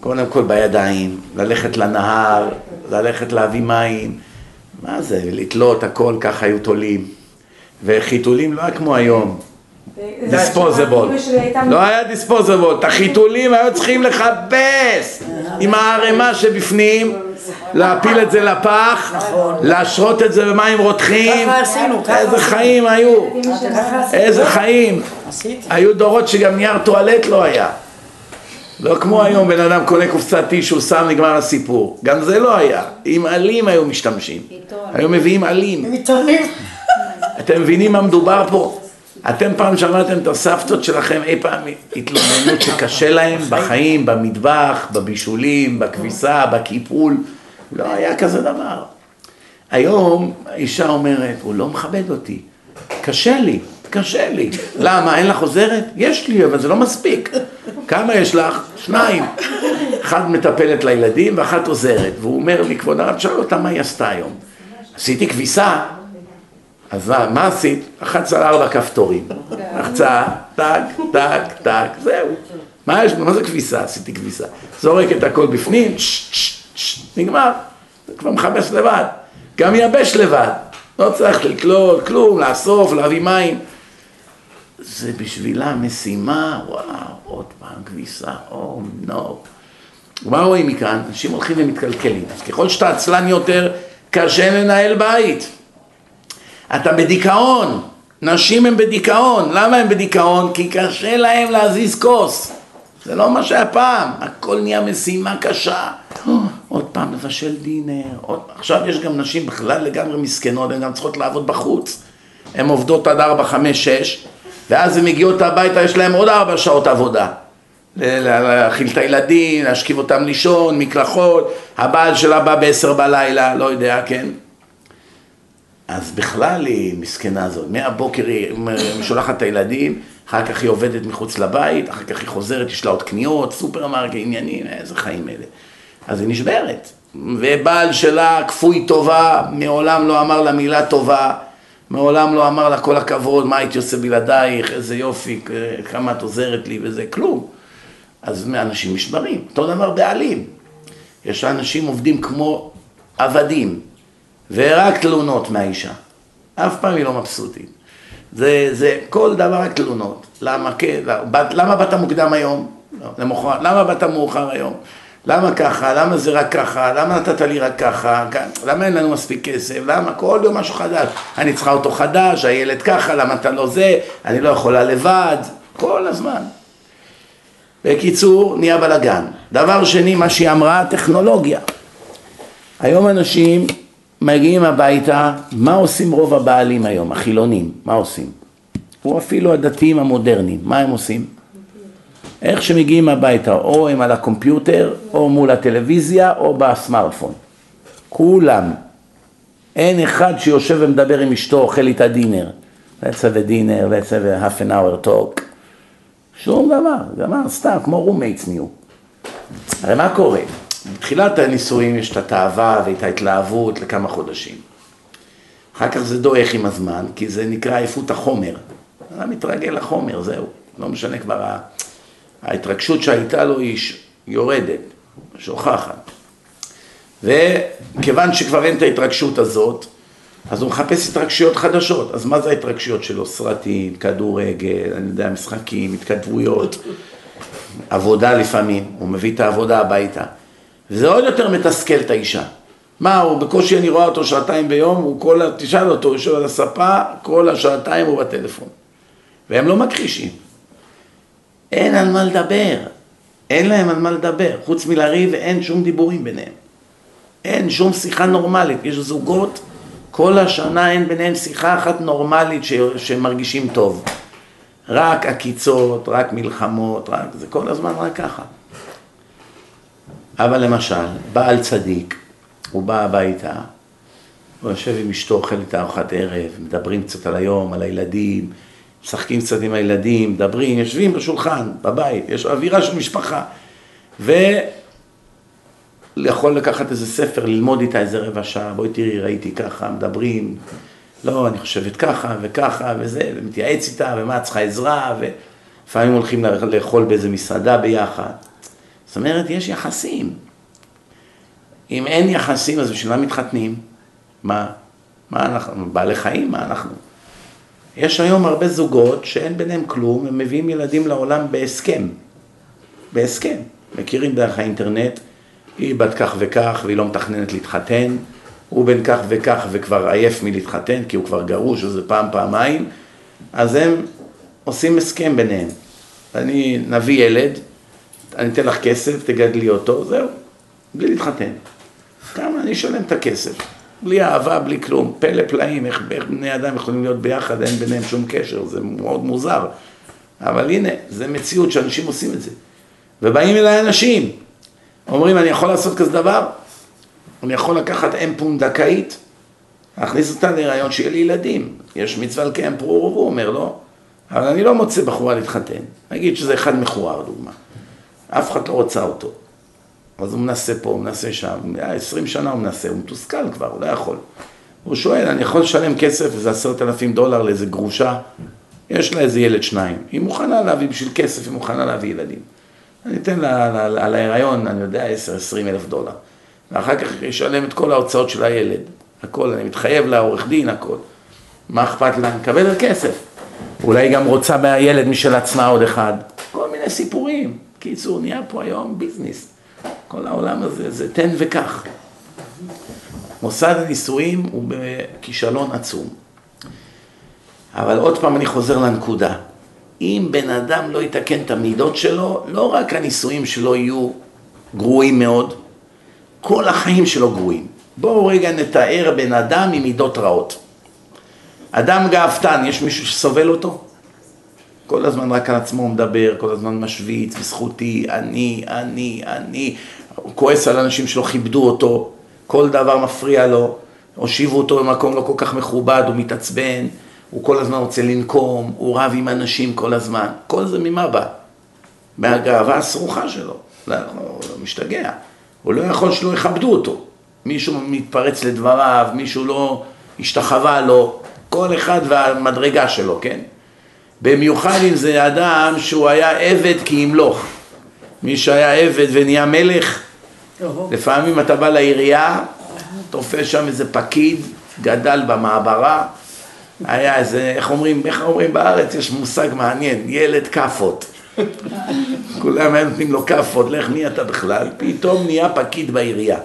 קודם כל בידיים, ללכת לנהר, ללכת להביא מים. מה זה, לתלות הכל, ככה היו תולים. וחיתולים לא היה כמו היום. דיספוזבול. לא היה דיספוזבול. את החיתולים היו צריכים לכבס עם הערימה שבפנים, להפיל את זה לפח, להשרות את זה במים רותחים. איזה. חיים היו. ככה איזה חיים. היו דורות שגם נייר טואלט לא היה. לא כמו היום בן אדם קונה קופסת טישו, שם נגמר הסיפור. גם זה לא היה. עם עלים היו משתמשים. היו מביאים עלים. אתם מבינים מה מדובר פה? אתם פעם שמעתם את הסבתות שלכם אי פעם התלוננות שקשה להם בחיים, במטבח, בבישולים, בכביסה, בקיפול? לא היה כזה דבר. היום האישה אומרת, הוא לא מכבד אותי, קשה לי, קשה לי. למה, אין לך עוזרת? יש לי, אבל זה לא מספיק. כמה יש לך? שניים. אחת מטפלת לילדים ואחת עוזרת. והוא אומר לי, כבוד הרב, שאל אותה מה היא עשתה היום. עשיתי כביסה, אז מה, מה עשית? לחצת על ארבע כפתורים. לחצה, טק, טק, טק, זהו. מה יש, מה זה כביסה? עשיתי כביסה. זורק את הכל בפנים, נגמר. זה כבר מכבס לבד. גם יבש לבד. לא צריך לקלוט, כלום, לאסוף, להביא מים. זה בשבילה משימה, וואו, עוד פעם כביסה, או נו. מה רואים מכאן? אנשים הולכים ומתקלקלים. אז ככל שאתה עצלן יותר, קשה לנהל בית. אתה בדיכאון, נשים הם בדיכאון, למה הם בדיכאון? כי קשה להם להזיז כוס, זה לא מה שהיה פעם, הכל נהיה משימה קשה, עוד פעם לבשל דינר, עוד... עכשיו יש גם נשים בכלל לגמרי מסכנות, הן גם צריכות לעבוד בחוץ, הן עובדות עד ארבע, חמש, שש, ואז הן מגיעות הביתה, יש להן עוד ארבע שעות עבודה. להאכיל את הילדים, להשכיב אותם לישון, מקלחות, הבעל שלה בא בעשר בלילה, לא יודע, כן? אז בכלל היא מסכנה זאת, מהבוקר היא שולחת את הילדים, אחר כך היא עובדת מחוץ לבית, אחר כך היא חוזרת, יש לה עוד קניות, סופרמרקט, עניינים, איזה חיים אלה. אז היא נשברת. ובעל שלה כפוי טובה, מעולם לא אמר לה מילה טובה, מעולם לא אמר לה כל הכבוד, מה הייתי עושה בלעדייך, איזה יופי, כמה את עוזרת לי וזה, כלום. אז אנשים נשברים, אותו דבר בעלים. יש אנשים עובדים כמו עבדים, ורק תלונות מהאישה. אף פעם היא לא מבסוטית. זה, זה כל דבר רק תלונות. למה כן? למה באת מוקדם היום? לא, למה באת מאוחר היום? למה ככה? למה זה רק ככה? למה נתת לי רק ככה? למה אין לנו מספיק כסף? למה כל יום משהו חדש? אני צריכה אותו חדש, הילד ככה, למה אתה לא זה? אני לא יכולה לבד, כל הזמן. בקיצור, נהיה בלאגן. דבר שני, מה שהיא אמרה, טכנולוגיה. היום אנשים מגיעים הביתה, מה עושים רוב הבעלים היום, החילונים? מה עושים? או אפילו הדתיים המודרניים, מה הם עושים? איך שמגיעים הביתה, או הם על הקומפיוטר, או מול הטלוויזיה, או בסמארטפון. כולם. אין אחד שיושב ומדבר עם אשתו, אוכל איתה דינר. let's have a dinner, let's have a half an hour talk. שום דבר, גמר, סתם, כמו roommates נהיו. הרי מה קורה? בתחילת הנישואים יש את התאווה ואת ההתלהבות לכמה חודשים. אחר כך זה דועך עם הזמן, כי זה נקרא עייפות החומר. אתה מתרגל לחומר, זהו. לא משנה כבר, ההתרגשות שהייתה לו היא יורדת, שוכחת. וכיוון שכבר אין את ההתרגשות הזאת, אז הוא מחפש התרגשויות חדשות. אז מה זה ההתרגשויות שלו? סרטים, כדורגל, אני יודע, משחקים, התכתבויות, עבודה לפעמים, הוא מביא את העבודה הביתה. וזה עוד יותר מתסכל את האישה. מה, הוא בקושי אני רואה אותו שעתיים ביום, הוא כל, תשאל אותו, הוא יושב על הספה, כל השעתיים הוא בטלפון. והם לא מכחישים. אין על מה לדבר. אין להם על מה לדבר. חוץ מלריב אין שום דיבורים ביניהם. אין שום שיחה נורמלית. יש זוגות, כל השנה אין ביניהם שיחה אחת נורמלית ש... שמרגישים טוב. רק עקיצות, רק מלחמות, רק... זה כל הזמן רק ככה. אבל למשל, בעל צדיק, הוא בא הביתה, הוא יושב עם אשתו, אוכל את ארוחת ערב, מדברים קצת על היום, על הילדים, משחקים קצת עם הילדים, מדברים, יושבים בשולחן, בבית, יש אווירה של משפחה. ויכול לקחת איזה ספר, ללמוד איתה איזה רבע שעה, בואי תראי, ראיתי ככה, מדברים, לא, אני חושבת ככה וככה וזה, ומתייעץ איתה, ומה, את צריכה עזרה, ולפעמים הולכים לאכול באיזה מסעדה ביחד. זאת אומרת, יש יחסים. אם אין יחסים, אז בשביל מה מתחתנים? מה? מה אנחנו? בעלי חיים? מה אנחנו? יש היום הרבה זוגות שאין ביניהם כלום, הם מביאים ילדים לעולם בהסכם. בהסכם. מכירים דרך האינטרנט, היא בת כך וכך והיא לא מתכננת להתחתן, הוא בן כך וכך וכבר עייף מלהתחתן כי הוא כבר גרוש איזה פעם, פעמיים, אז הם עושים הסכם ביניהם. אני נביא ילד, אני אתן לך כסף, תגדלי אותו, זהו, בלי להתחתן. כמה אני אשלם את הכסף. בלי אהבה, בלי כלום. פלא פלאים, איך, איך בני אדם יכולים להיות ביחד, אין ביניהם שום קשר, זה מאוד מוזר. אבל הנה, זה מציאות שאנשים עושים את זה. ובאים אליי אנשים, אומרים, אני יכול לעשות כזה דבר? אני יכול לקחת אם פונדקאית, להכניס אותה להיריון שיהיה לי ילדים. יש מצווה לקיים פרו ורבו, אומר, לא. אבל אני לא מוצא בחורה להתחתן. נגיד שזה אחד מכוער, דוגמה. אף אחד לא רוצה אותו. אז הוא מנסה פה, הוא מנסה שם, עשרים שנה הוא מנסה, הוא מתוסכל כבר, הוא לא יכול. הוא שואל, אני יכול לשלם כסף, איזה עשרת אלפים דולר לאיזה גרושה? יש לה איזה ילד שניים. היא מוכנה להביא בשביל כסף, היא מוכנה להביא ילדים. אני אתן לה על ההיריון, אני יודע, עשר, עשרים אלף דולר. ואחר כך ישלם את כל ההוצאות של הילד. הכל, אני מתחייב לעורך דין, הכל. מה אכפת לה? אני מקבל כסף. אולי היא גם רוצה מהילד משל עצמה עוד אחד. כל מיני סיפורים. קיצור, נהיה פה היום ביזנס. כל העולם הזה זה תן וקח. מוסד הנישואים הוא בכישלון עצום. אבל עוד פעם אני חוזר לנקודה. אם בן אדם לא יתקן את המידות שלו, לא רק הנישואים שלו יהיו גרועים מאוד, כל החיים שלו גרועים. בואו רגע נתאר בן אדם עם מידות רעות. אדם גאוותן, יש מישהו שסובל אותו? כל הזמן רק על עצמו מדבר, כל הזמן משוויץ, בזכותי, אני, אני, אני, הוא כועס על אנשים שלא כיבדו אותו, כל דבר מפריע לו, הושיבו אותו במקום לא כל כך מכובד, הוא מתעצבן, הוא כל הזמן רוצה לנקום, הוא רב עם אנשים כל הזמן, כל זה ממה בא? מהגאווה הסרוחה שלו, לא, הוא משתגע, הוא לא יכול שלא יכבדו אותו, מישהו מתפרץ לדבריו, מישהו לא השתחווה לו, כל אחד והמדרגה שלו, כן? במיוחד אם זה אדם שהוא היה עבד כי ימלוך. מי שהיה עבד ונהיה מלך, לפעמים אתה בא לעירייה, תופס שם איזה פקיד, גדל במעברה, היה איזה, איך אומרים, איך אומרים בארץ, יש מושג מעניין, ילד כאפות. כולם היו נותנים לו כאפות, לך מי אתה בכלל? פתאום נהיה פקיד בעירייה.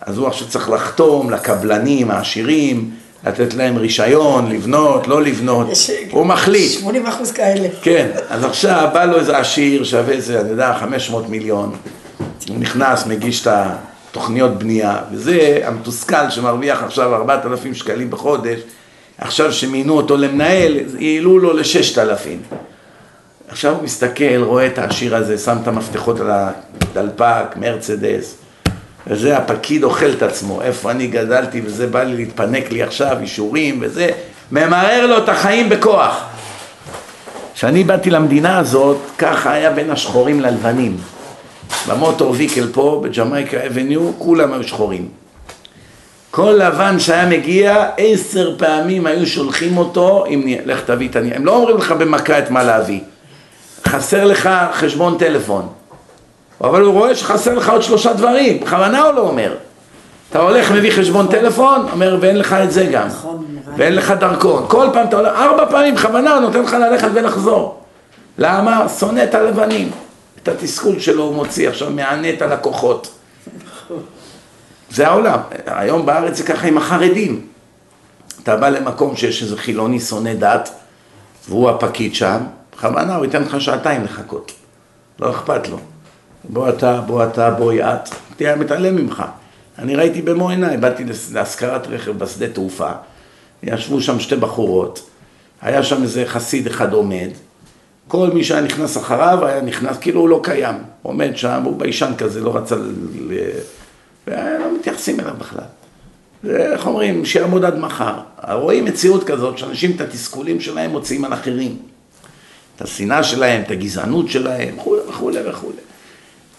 אז הוא עכשיו צריך לחתום לקבלנים העשירים, לתת להם רישיון, לבנות, לא לבנות, הוא מחליט. 80 אחוז כאלה. כן, אז עכשיו בא לו איזה עשיר שווה איזה, אני יודע, 500 מיליון, הוא נכנס, מגיש את התוכניות בנייה, וזה המתוסכל שמרוויח עכשיו 4,000 שקלים בחודש, עכשיו שמינו אותו למנהל, העלו לו ל-6,000. עכשיו הוא מסתכל, רואה את העשיר הזה, שם את המפתחות על הדלפק, מרצדס, וזה הפקיד אוכל את עצמו, איפה אני גדלתי וזה בא לי להתפנק לי עכשיו, אישורים וזה, ממרר לו את החיים בכוח. כשאני באתי למדינה הזאת, ככה היה בין השחורים ללבנים. במוטור ויקל פה, בג'מייקה אבניו, כולם היו שחורים. כל לבן שהיה מגיע, עשר פעמים היו שולחים אותו, אם לך תביא את הנייר. הם לא אומרים לך במכה את מה להביא. חסר לך חשבון טלפון. אבל הוא רואה שחסר לך עוד שלושה דברים, בכוונה הוא לא אומר. אתה הולך, מביא חשבון טלפון, אומר, ואין לך את זה גם. נכון, ואין לך דרכון. כל פעם אתה הולך, ארבע פעמים, בכוונה הוא נותן לך ללכת ולחזור. למה? שונא את הלבנים. את התסכול שלו הוא מוציא עכשיו, מענה את הלקוחות. זה העולם. היום בארץ זה ככה עם החרדים. אתה בא למקום שיש איזה חילוני שונא דת, והוא הפקיד שם, בכוונה הוא ייתן לך שעתיים לחכות. לא אכפת לו. בוא אתה, בוא אתה, בואי את, תהיה מתעלם ממך. אני ראיתי במו עיניי, באתי להשכרת רכב בשדה תעופה, ישבו שם שתי בחורות, היה שם איזה חסיד אחד עומד, כל מי שהיה נכנס אחריו היה נכנס, כאילו הוא לא קיים, עומד שם, הוא ביישן כזה, לא רצה ל... ולא מתייחסים אליו בכלל. ואיך אומרים, שיעמוד עד מחר. רואים מציאות כזאת, שאנשים את התסכולים שלהם מוציאים על אחרים. את השנאה שלהם, את הגזענות שלהם, וכולי וכולי וכולי.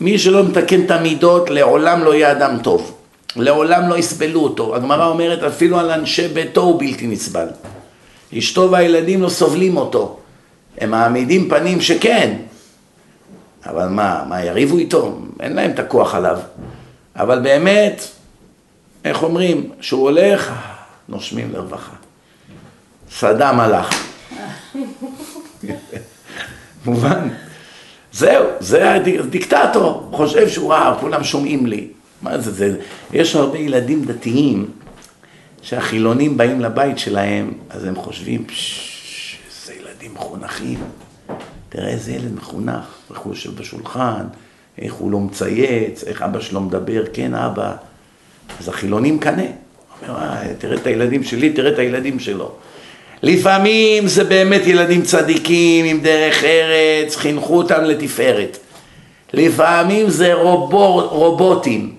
מי שלא מתקן את המידות, לעולם לא יהיה אדם טוב. לעולם לא יסבלו אותו. הגמרא אומרת, אפילו על אנשי ביתו הוא בלתי נסבל. אשתו והילדים לא סובלים אותו. הם מעמידים פנים שכן. אבל מה, מה יריבו איתו? אין להם את הכוח עליו. אבל באמת, איך אומרים, כשהוא הולך, נושמים לרווחה. סדאם הלך. מובן? זהו, זה הדיקטטור, חושב שהוא וואו, כולם שומעים לי. מה זה, זה, יש הרבה ילדים דתיים שהחילונים באים לבית שלהם, אז הם חושבים, איזה ילדים מחונכים, תראה איזה ילד מחונך, איך הוא יושב בשולחן, איך הוא לא מצייץ, איך אבא שלו מדבר, כן אבא. אז החילונים קנה. אומר, אה, תראה את הילדים שלי, תראה את הילדים שלו. לפעמים זה באמת ילדים צדיקים עם דרך ארץ, חינכו אותם לתפארת. לפעמים זה רובו, רובוטים.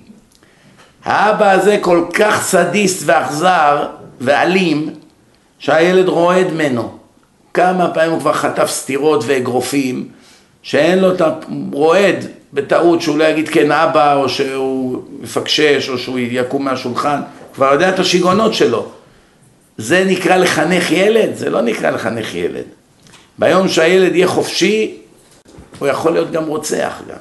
האבא הזה כל כך סדיסט ואכזר ואלים, שהילד רועד ממנו. כמה פעמים הוא כבר חטף סטירות ואגרופים, שאין לו את הרועד בטעות שהוא לא יגיד כן אבא, או שהוא יפקשש, או שהוא יקום מהשולחן, כבר יודע את השיגעונות שלו. זה נקרא לחנך ילד? זה לא נקרא לחנך ילד. ביום שהילד יהיה חופשי, הוא יכול להיות גם רוצח גם.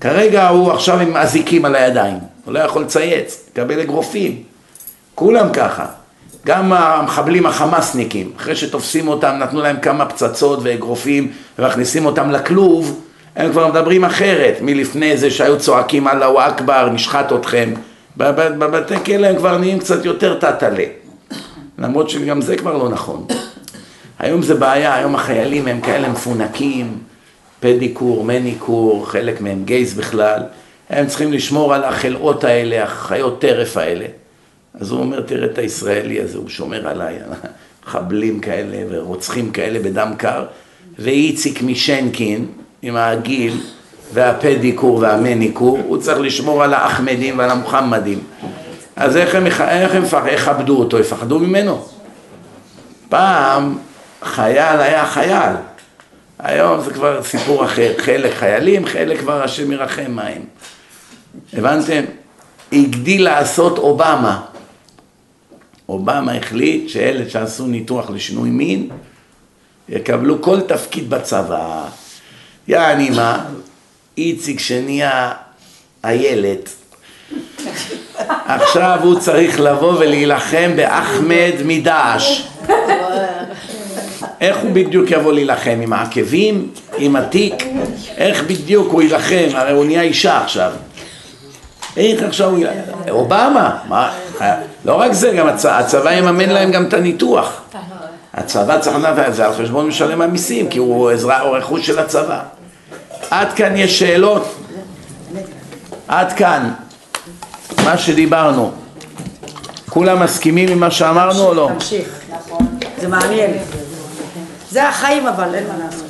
כרגע הוא עכשיו עם אזיקים על הידיים, הוא לא יכול לצייץ, לקבל אגרופים. כולם ככה. גם המחבלים החמאסניקים, אחרי שתופסים אותם, נתנו להם כמה פצצות ואגרופים ומכניסים אותם לכלוב, הם כבר מדברים אחרת, מלפני זה שהיו צועקים אללהו אכבר, נשחט אתכם. בבתי כלא הם כבר נהיים קצת יותר תתלה. למרות שגם זה כבר לא נכון. היום זה בעיה, היום החיילים הם כאלה מפונקים, פדיקור, מניקור, חלק מהם גייז בכלל, הם צריכים לשמור על החלאות האלה, החיות טרף האלה. אז הוא אומר, תראה את הישראלי הזה, הוא שומר עליי, חבלים כאלה ורוצחים כאלה בדם קר, ואיציק משנקין, עם הגיל והפדיקור והמניקור, הוא צריך לשמור על האחמדים ועל המוחמדים. אז איך הם, איך הם יכבדו אותו? יפחדו ממנו. פעם חייל היה חייל, היום זה כבר סיפור אחר, חלק חיילים, חלק כבר השם ירחם מים. הבנתם? הגדיל לעשות אובמה. אובמה החליט שאלה שעשו ניתוח לשינוי מין יקבלו כל תפקיד בצבא. יעני מה, איציק שנהיה איילת, עכשיו הוא צריך לבוא ולהילחם באחמד מדעש. איך הוא בדיוק יבוא להילחם? עם העקבים? עם התיק? איך בדיוק הוא יילחם? הרי הוא נהיה אישה עכשיו. איך עכשיו הוא יילחם? אובמה, מה? לא רק זה, גם הצ... הצבא יממן להם גם את הניתוח. הצבא צריך לדעת, זה על חשבון משלם המיסים, כי הוא עזרה או רכוש של הצבא. עד כאן יש שאלות? עד כאן, מה שדיברנו. כולם מסכימים עם מה שאמרנו או לא? תמשיך. זה מעניין. זה החיים אבל, אין מה לעשות.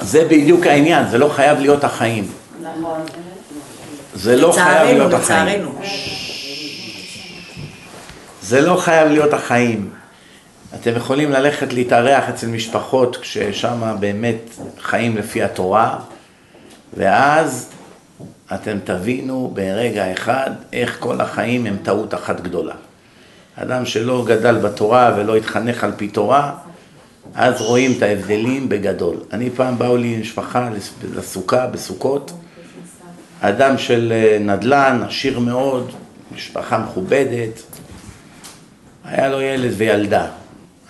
זה בדיוק העניין, זה לא חייב להיות החיים. נכון. זה לא חייב להיות החיים. זה לא חייב להיות החיים. אתם יכולים ללכת להתארח אצל משפחות כששם באמת חיים לפי התורה, ואז אתם תבינו ברגע אחד איך כל החיים הם טעות אחת גדולה. אדם שלא גדל בתורה ולא התחנך על פי תורה, אז רואים את ההבדלים בגדול. אני פעם באו לי משפחה לסוכה, בסוכות, אדם של אה, נדל"ן, עשיר מאוד, משפחה מכובדת, היה לו ילד וילדה.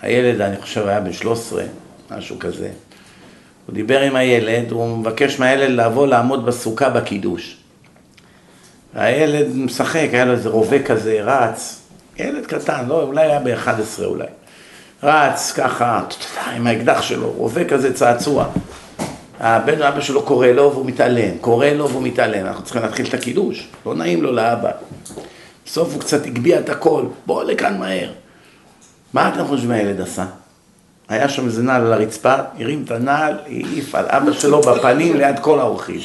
הילד, אני חושב, היה בן 13, משהו כזה. הוא דיבר עם הילד, הוא מבקש מהילד לבוא לעמוד בסוכה בקידוש. והילד משחק, היה לו איזה רובה כזה, רץ, ילד קטן, לא, אולי היה ב-11 אולי. רץ ככה, עם האקדח שלו, רובה כזה צעצוע. הבן אבא שלו קורא לו והוא מתעלם, קורא לו והוא מתעלם, אנחנו צריכים להתחיל את הקידוש, לא נעים לו לאבא. בסוף הוא קצת הגביה את הכל, בוא לכאן מהר. מה אתם חושבים הילד עשה? היה שם איזה נעל על הרצפה, הרים את הנעל, העיף על אבא שלו בפנים ליד כל האורחים.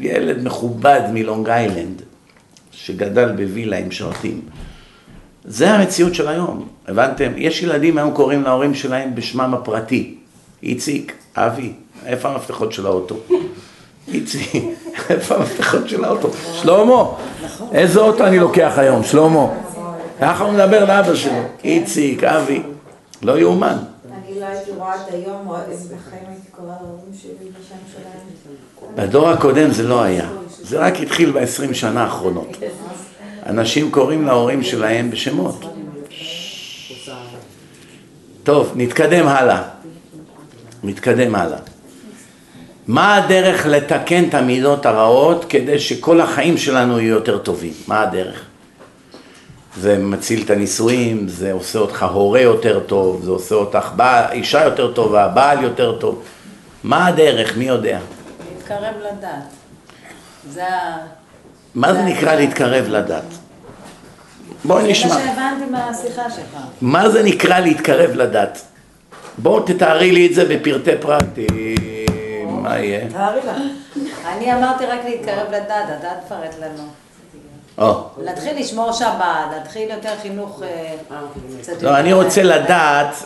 ילד מכובד מלונג איילנד, שגדל בווילה עם שרתים. זה המציאות של היום, הבנתם? יש ילדים היום קוראים להורים שלהם בשמם הפרטי. איציק, אבי, איפה המפתחות של האוטו? איציק, איפה המפתחות של האוטו? שלמה, איזה אוטו אני לוקח היום? שלמה. הוא מדבר לאבא שלו, איציק, אבי, לא יאומן. אני לא הייתי רואה עד היום, בחיים הייתי קוראה להורים שלי בשם שלהם. בדור הקודם זה לא היה, זה רק התחיל בעשרים שנה האחרונות. אנשים קוראים להורים שלהם בשמות. טוב, נתקדם הלאה. נתקדם הלאה. מה הדרך לתקן את המידות הרעות כדי שכל החיים שלנו יהיו יותר טובים? מה הדרך? זה מציל את הנישואים, זה עושה אותך הורה יותר טוב, זה עושה אותך בעל, אישה יותר טובה, בעל יותר טוב. מה הדרך? מי יודע? להתקרב לדת. זה ה... מה זה נקרא להתקרב לדת? בואי זה נשמע. מה שהבנתי מהשיחה שלך. מה זה נקרא להתקרב לדת? בואו תתארי לי את זה בפרטי פרטים. מה יהיה? תארי לך. אני אמרתי רק להתקרב לדת, הדת תפרט לנו. להתחיל לשמור שבת, להתחיל יותר חינוך אה, קצת לא, אני רוצה לדעת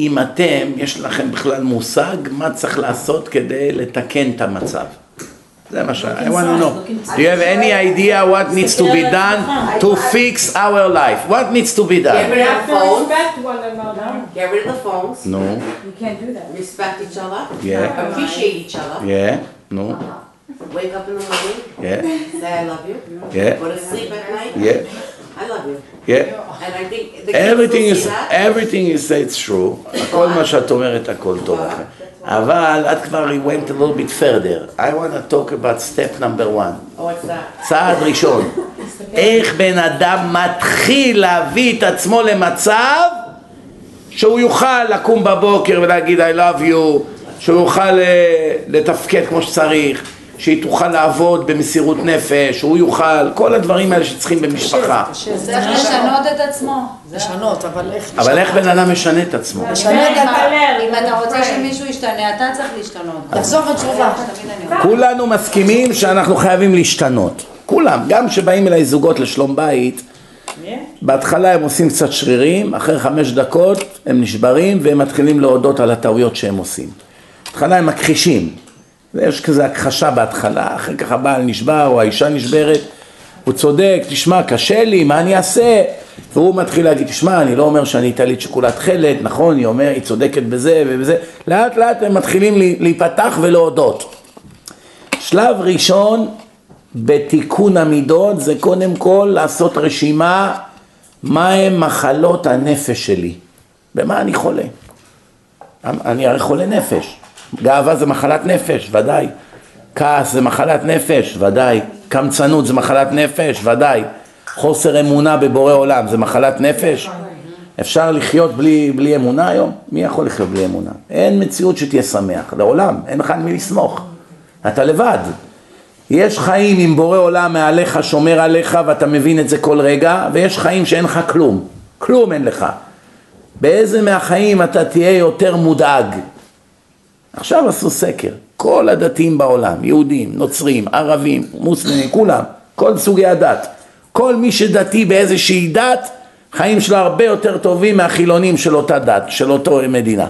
אם אתם, יש לכם בכלל מושג מה צריך לעשות כדי לתקן את המצב. זה מה ש... I want to know. Do you have any idea what needs to be done to fix our life? What needs to be done? have to respect one another. Get rid of the phones. No. You can't do that. Respect each other. Yeah. Appreciate each other. Yeah. No. Wake up in the morning. Yeah. Say I love you. Yeah. Go to sleep at night. Yeah. I love you. Yeah. And I think the Everything is, everything you say it's true, כל מה שאת אומרת הכל טוב לכם. אבל את כבר you went a little bit further. I want to talk about step number one. Oh, what's that? צעד ראשון. איך בן אדם מתחיל להביא את עצמו למצב שהוא יוכל לקום בבוקר ולהגיד I love you, שהוא יוכל אה, לתפקד כמו שצריך, שהיא תוכל לעבוד במסירות נפש, שהוא יוכל, כל הדברים האלה שצריכים במשפחה. זה צריך לשנות את עצמו. זה- לשנות, אבל איך... אבל איך בן אדם משנה את עצמו? לשנות את ה... אם אתה רוצה שמישהו ישתנה, אתה צריך להשתנות. לחזור בתשובה. תמיד אני אומרת. כולנו מסכימים שאנחנו חייבים להשתנות. כולם, גם כשבאים אליי זוגות לשלום בית, בהתחלה הם עושים קצת שרירים, אחרי חמש דקות הם נשברים והם מתחילים להודות על הטעויות שהם עושים. בהתחלה הם מכחישים, ויש כזה הכחשה בהתחלה, אחר כך הבעל נשבר או האישה נשברת, הוא צודק, תשמע, קשה לי, מה אני אעשה? והוא מתחיל להגיד, תשמע, אני לא אומר שאני טלית שכולה תכלת, נכון, היא אומרת, היא צודקת בזה ובזה, לאט לאט הם מתחילים לי- להיפתח ולהודות. שלב ראשון בתיקון המידות זה קודם כל לעשות רשימה מהם מחלות הנפש שלי. במה אני חולה? אני הרי חולה נפש. גאווה זה מחלת נפש, ודאי. כעס זה מחלת נפש, ודאי. קמצנות זה מחלת נפש, ודאי. חוסר אמונה בבורא עולם זה מחלת נפש. אפשר לחיות בלי, בלי אמונה היום? מי יכול לחיות בלי אמונה? אין מציאות שתהיה שמח, לעולם, אין לך על מי לסמוך. אתה לבד. יש חיים עם בורא עולם מעליך, שומר עליך, ואתה מבין את זה כל רגע, ויש חיים שאין לך כלום. כלום אין לך. באיזה מהחיים אתה תהיה יותר מודאג? עכשיו עשו סקר, כל הדתיים בעולם, יהודים, נוצרים, ערבים, מוסלמים, כולם, כל סוגי הדת, כל מי שדתי באיזושהי דת, חיים שלו הרבה יותר טובים מהחילונים של אותה דת, של אותו מדינה.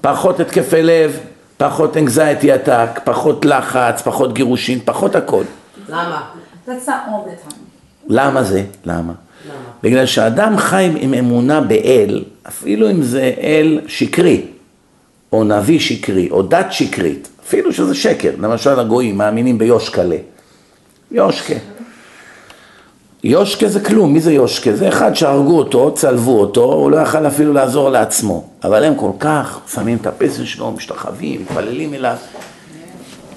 פחות התקפי לב, פחות אנגזייטי עתק, פחות לחץ, פחות גירושין, פחות הכל. למה? למה זה? למה? בגלל שאדם חי עם אמונה באל, אפילו אם זה אל שקרי, או נביא שקרי, או דת שקרית, אפילו שזה שקר, למשל הגויים מאמינים ביושקלה. יושקה. יושקה זה כלום, מי זה יושקה? זה אחד שהרגו אותו, צלבו אותו, הוא לא יכל אפילו לעזור לעצמו. אבל הם כל כך שמים את הפסל שלו, משתחווים, מתפללים אליו.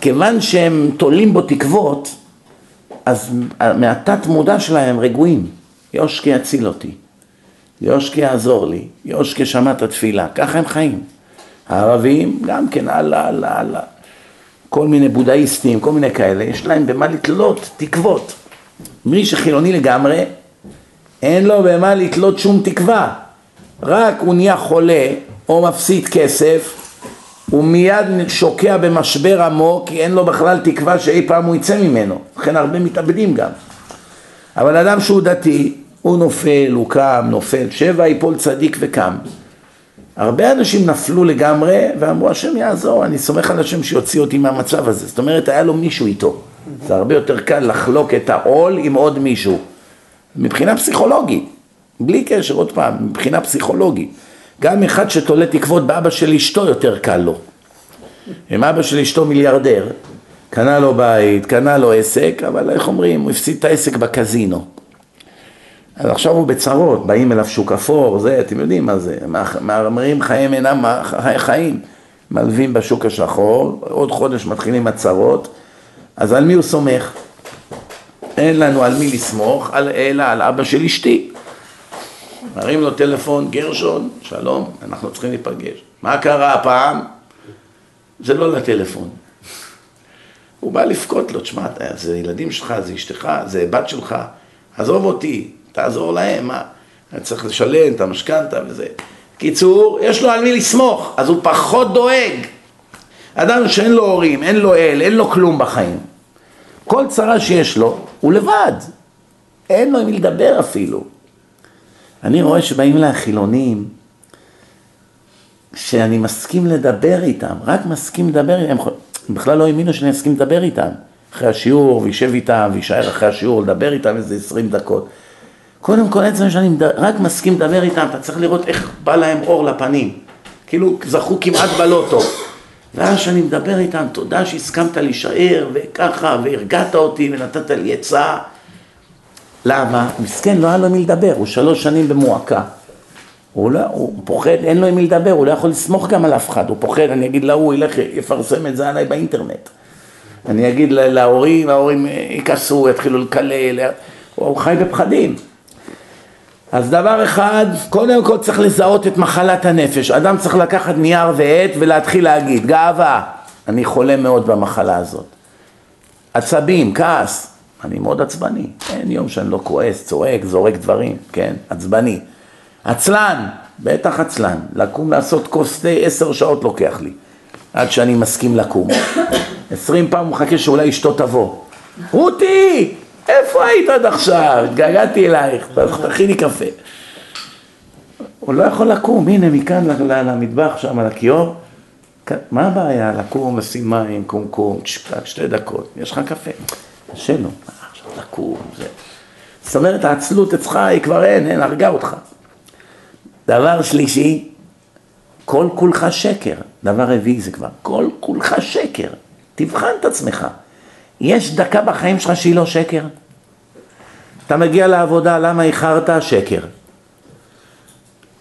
כיוון שהם תולים בו תקוות, אז מהתת מודע שלהם רגועים. יושקה יציל אותי, יושקה יעזור לי, יושקה שמע את התפילה, ככה הם חיים. הערבים גם כן הלאה, הלאה, הלאה. כל מיני בודהיסטים, כל מיני כאלה, יש להם במה לתלות תקוות. מי שחילוני לגמרי, אין לו במה לתלות שום תקווה. רק הוא נהיה חולה או מפסיד כסף, הוא מיד שוקע במשבר עמוק, כי אין לו בכלל תקווה שאי פעם הוא יצא ממנו. לכן הרבה מתאבדים גם. אבל אדם שהוא דתי, הוא נופל, הוא קם, נופל, שבע ייפול צדיק וקם. הרבה אנשים נפלו לגמרי ואמרו השם יעזור, אני סומך על השם שיוציא אותי מהמצב הזה. זאת אומרת היה לו מישהו איתו. זה הרבה יותר קל לחלוק את העול עם עוד מישהו. מבחינה פסיכולוגית, בלי קשר, עוד פעם, מבחינה פסיכולוגית. גם אחד שתולה תקוות באבא של אשתו יותר קל לו. אם אבא של אשתו מיליארדר, קנה לו בית, קנה לו עסק, אבל איך אומרים, הוא הפסיד את העסק בקזינו. אז עכשיו הוא בצרות, באים אליו שוק אפור, זה, אתם יודעים מה זה, מהמרים חיים אינם חיים, מלווים בשוק השחור, עוד חודש מתחילים הצרות, אז על מי הוא סומך? אין לנו על מי לסמוך, על, אלא על אבא של אשתי. מרים לו טלפון, גרשון, שלום, אנחנו צריכים להיפגש. מה קרה הפעם? זה לא לטלפון. הוא בא לבכות לו, תשמע, זה ילדים שלך, זה אשתך, זה בת שלך, עזוב אותי, תעזור להם, מה? אני צריך לשלם את המשכנתה וזה. קיצור, יש לו על מי לסמוך, אז הוא פחות דואג. אדם שאין לו הורים, אין לו אל, אין לו כלום בחיים. כל צרה שיש לו, הוא לבד. אין לו עם מי לדבר אפילו. אני רואה שבאים אליי החילונים, שאני מסכים לדבר איתם, רק מסכים לדבר איתם, הם בכלל לא האמינו שאני אסכים לדבר איתם. אחרי השיעור, וישב איתם, ויישאר אחרי השיעור, לדבר איתם איזה עשרים דקות. קודם כל, עצם שאני רק מסכים לדבר איתם, אתה צריך לראות איך בא להם אור לפנים. כאילו זכו כמעט בלוטו. ואז שאני מדבר איתם, תודה שהסכמת להישאר, וככה, והרגעת אותי, ונתת לי עצה. למה? מסכן, לא היה לו מי לדבר, הוא שלוש שנים במועקה. הוא, לא, הוא פוחד, אין לו עם מי לדבר, הוא לא יכול לסמוך גם על אף אחד, הוא פוחד, אני אגיד להוא, ילך, יפרסם את זה עליי באינטרנט. אני אגיד להורים, ההורים יכעסו, יתחילו לקלל, הוא חי בפחדים. אז דבר אחד, קודם כל צריך לזהות את מחלת הנפש. אדם צריך לקחת נייר ועט ולהתחיל להגיד, גאווה, אני חולה מאוד במחלה הזאת. עצבים, כעס, אני מאוד עצבני. אין יום שאני לא כועס, צועק, זורק דברים, כן? עצבני. עצלן, בטח עצלן. לקום לעשות כוס תה, עשר שעות לוקח לי. עד שאני מסכים לקום. עשרים פעם הוא מחכה שאולי אשתו תבוא. רותי! איפה היית עד עכשיו? התגעגעתי אלייך, תכיני קפה. הוא לא יכול לקום, הנה מכאן למטבח שם על הכיור. מה הבעיה? לקום, לשים מים, קומקום, שתי דקות, יש לך קפה. קשה לו, עכשיו לקום, זה. זאת אומרת, העצלות אצלך היא כבר אין, אין, הרגה אותך. דבר שלישי, כל כולך שקר. דבר רביעי זה כבר, כל כולך שקר. תבחן את עצמך. יש דקה בחיים שלך שהיא לא שקר? אתה מגיע לעבודה, למה איחרת? שקר.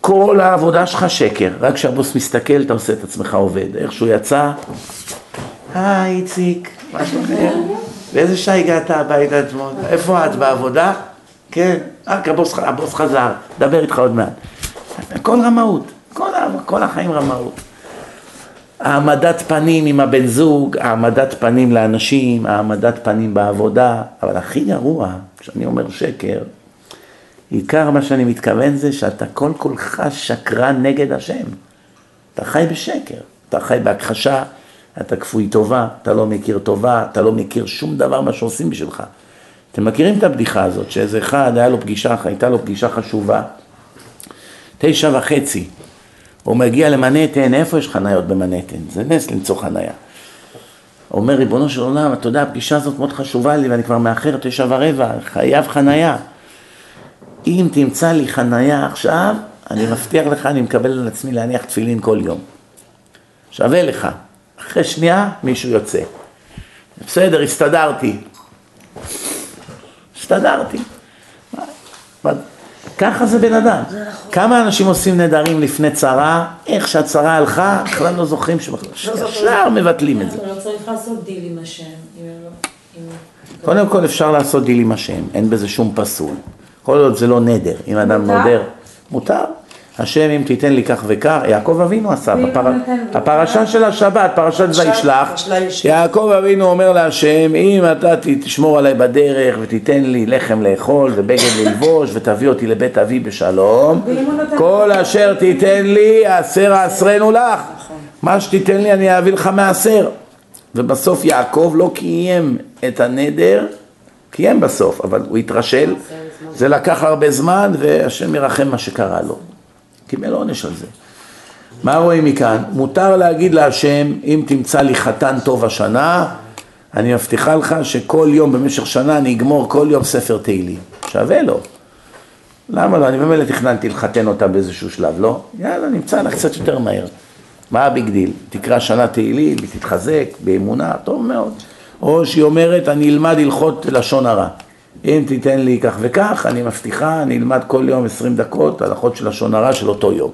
כל העבודה שלך שקר, רק כשהבוס מסתכל אתה עושה את עצמך עובד. איך שהוא יצא, היי איציק, מה שלומכם? באיזה שעה הגעת הביתה אתמול? איפה את, בעבודה? כן, רק הבוס, הבוס חזר, דבר איתך עוד מעט. הכל רמאות, כל, כל החיים רמאות. העמדת פנים עם הבן זוג, העמדת פנים לאנשים, העמדת פנים בעבודה, אבל הכי גרוע, כשאני אומר שקר, עיקר מה שאני מתכוון זה שאתה כל כולך שקרן נגד השם. אתה חי בשקר, אתה חי בהכחשה, אתה כפוי טובה, אתה לא מכיר טובה, אתה לא מכיר שום דבר מה שעושים בשבילך. אתם מכירים את הבדיחה הזאת, שאיזה אחד, היה לו פגישה, הייתה לו פגישה חשובה, תשע וחצי, הוא מגיע למנהטן, איפה יש חניות במנהטן? זה נס למצוא חניה. אומר, ריבונו של עולם, אתה יודע, הפגישה הזאת מאוד חשובה לי ואני כבר מאחר תשע ורבע, חייב חניה. אם תמצא לי חניה עכשיו, אני מבטיח לך, אני מקבל על עצמי להניח תפילין כל יום. שווה לך. אחרי שנייה, מישהו יוצא. בסדר, הסתדרתי. הסתדרתי. ככה זה בן אדם. כמה אנשים עושים נדרים לפני צרה, איך שהצרה הלכה, בכלל לא זוכרים שבכלל, ישר מבטלים את זה. לא צריך לעשות דיל עם השם, לא... קודם כל אפשר לעשות דיל עם השם, אין בזה שום פסול. כל עוד זה לא נדר, אם אדם? נודר, מותר. השם אם תיתן לי כך וכך, יעקב אבינו עשה, בפר... הפרשה של השבת, פרשת וישלח. יעקב אבינו אומר להשם, אם אתה תשמור עליי בדרך ותיתן לי לחם לאכול ובגד ללבוש ותביא אותי לבית אבי בשלום, כל? אשר תיתן לי, עשר עשרנו לך. מה שתיתן לי אני אביא לך מעשר. ובסוף יעקב לא קיים את הנדר, קיים בסוף, אבל הוא התרשל, זה לקח הרבה זמן והשם ירחם מה שקרה לו. קיבל עונש על זה. מה רואים מכאן? מותר להגיד להשם, אם תמצא לי חתן טוב השנה, אני מבטיחה לך שכל יום במשך שנה אני אגמור כל יום ספר תהילים. שווה לו. למה לא? אני במילא תכננתי לחתן אותה באיזשהו שלב, לא? יאללה, נמצא לה קצת יותר מהר. מה ה big deal? תקרא שנה תהילים, תתחזק באמונה, טוב מאוד. או שהיא אומרת, אני אלמד הלכות לשון הרע. אם תיתן לי כך וכך, אני מבטיחה, אני אלמד כל יום 20 דקות הלכות של לשון הרע של אותו יום.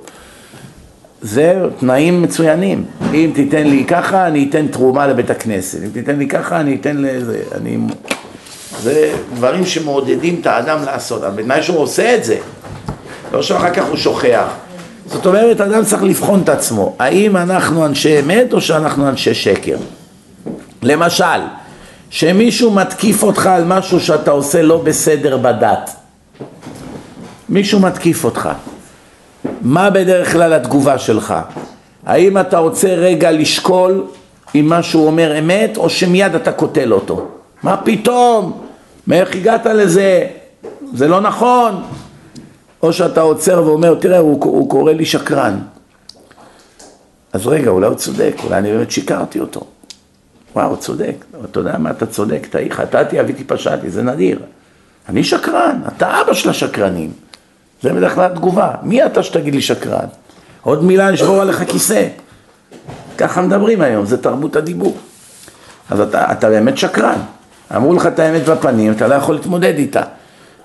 זה תנאים מצוינים. אם תיתן לי ככה, אני אתן תרומה לבית הכנסת. אם תיתן לי ככה, אני אתן לזה. אני... זה דברים שמעודדים את האדם לעשות, אבל בתנאי שהוא עושה את זה, לא שאחר כך הוא שוכח. זאת אומרת, אדם צריך לבחון את עצמו, האם אנחנו אנשי אמת או שאנחנו אנשי שקר. למשל, שמישהו מתקיף אותך על משהו שאתה עושה לא בסדר בדת. מישהו מתקיף אותך. מה בדרך כלל התגובה שלך? האם אתה רוצה רגע לשקול אם מה שהוא אומר אמת, או שמיד אתה קוטל אותו? מה פתאום? מאיך הגעת לזה? זה לא נכון. או שאתה עוצר ואומר, תראה, הוא, הוא קורא לי שקרן. אז רגע, אולי הוא צודק, אולי אני באמת שיקרתי אותו. וואו, צודק. אתה יודע מה, אתה צודק, טעי, חטאתי, אביתי, פשעתי, זה נדיר. אני שקרן, אתה אבא של השקרנים. זה בדרך כלל התגובה. מי אתה שתגיד לי שקרן? עוד מילה נשבור עליך כיסא. ככה מדברים היום, זה תרבות הדיבור. אז אתה, אתה באמת שקרן. אמרו לך את האמת בפנים, אתה לא יכול להתמודד איתה.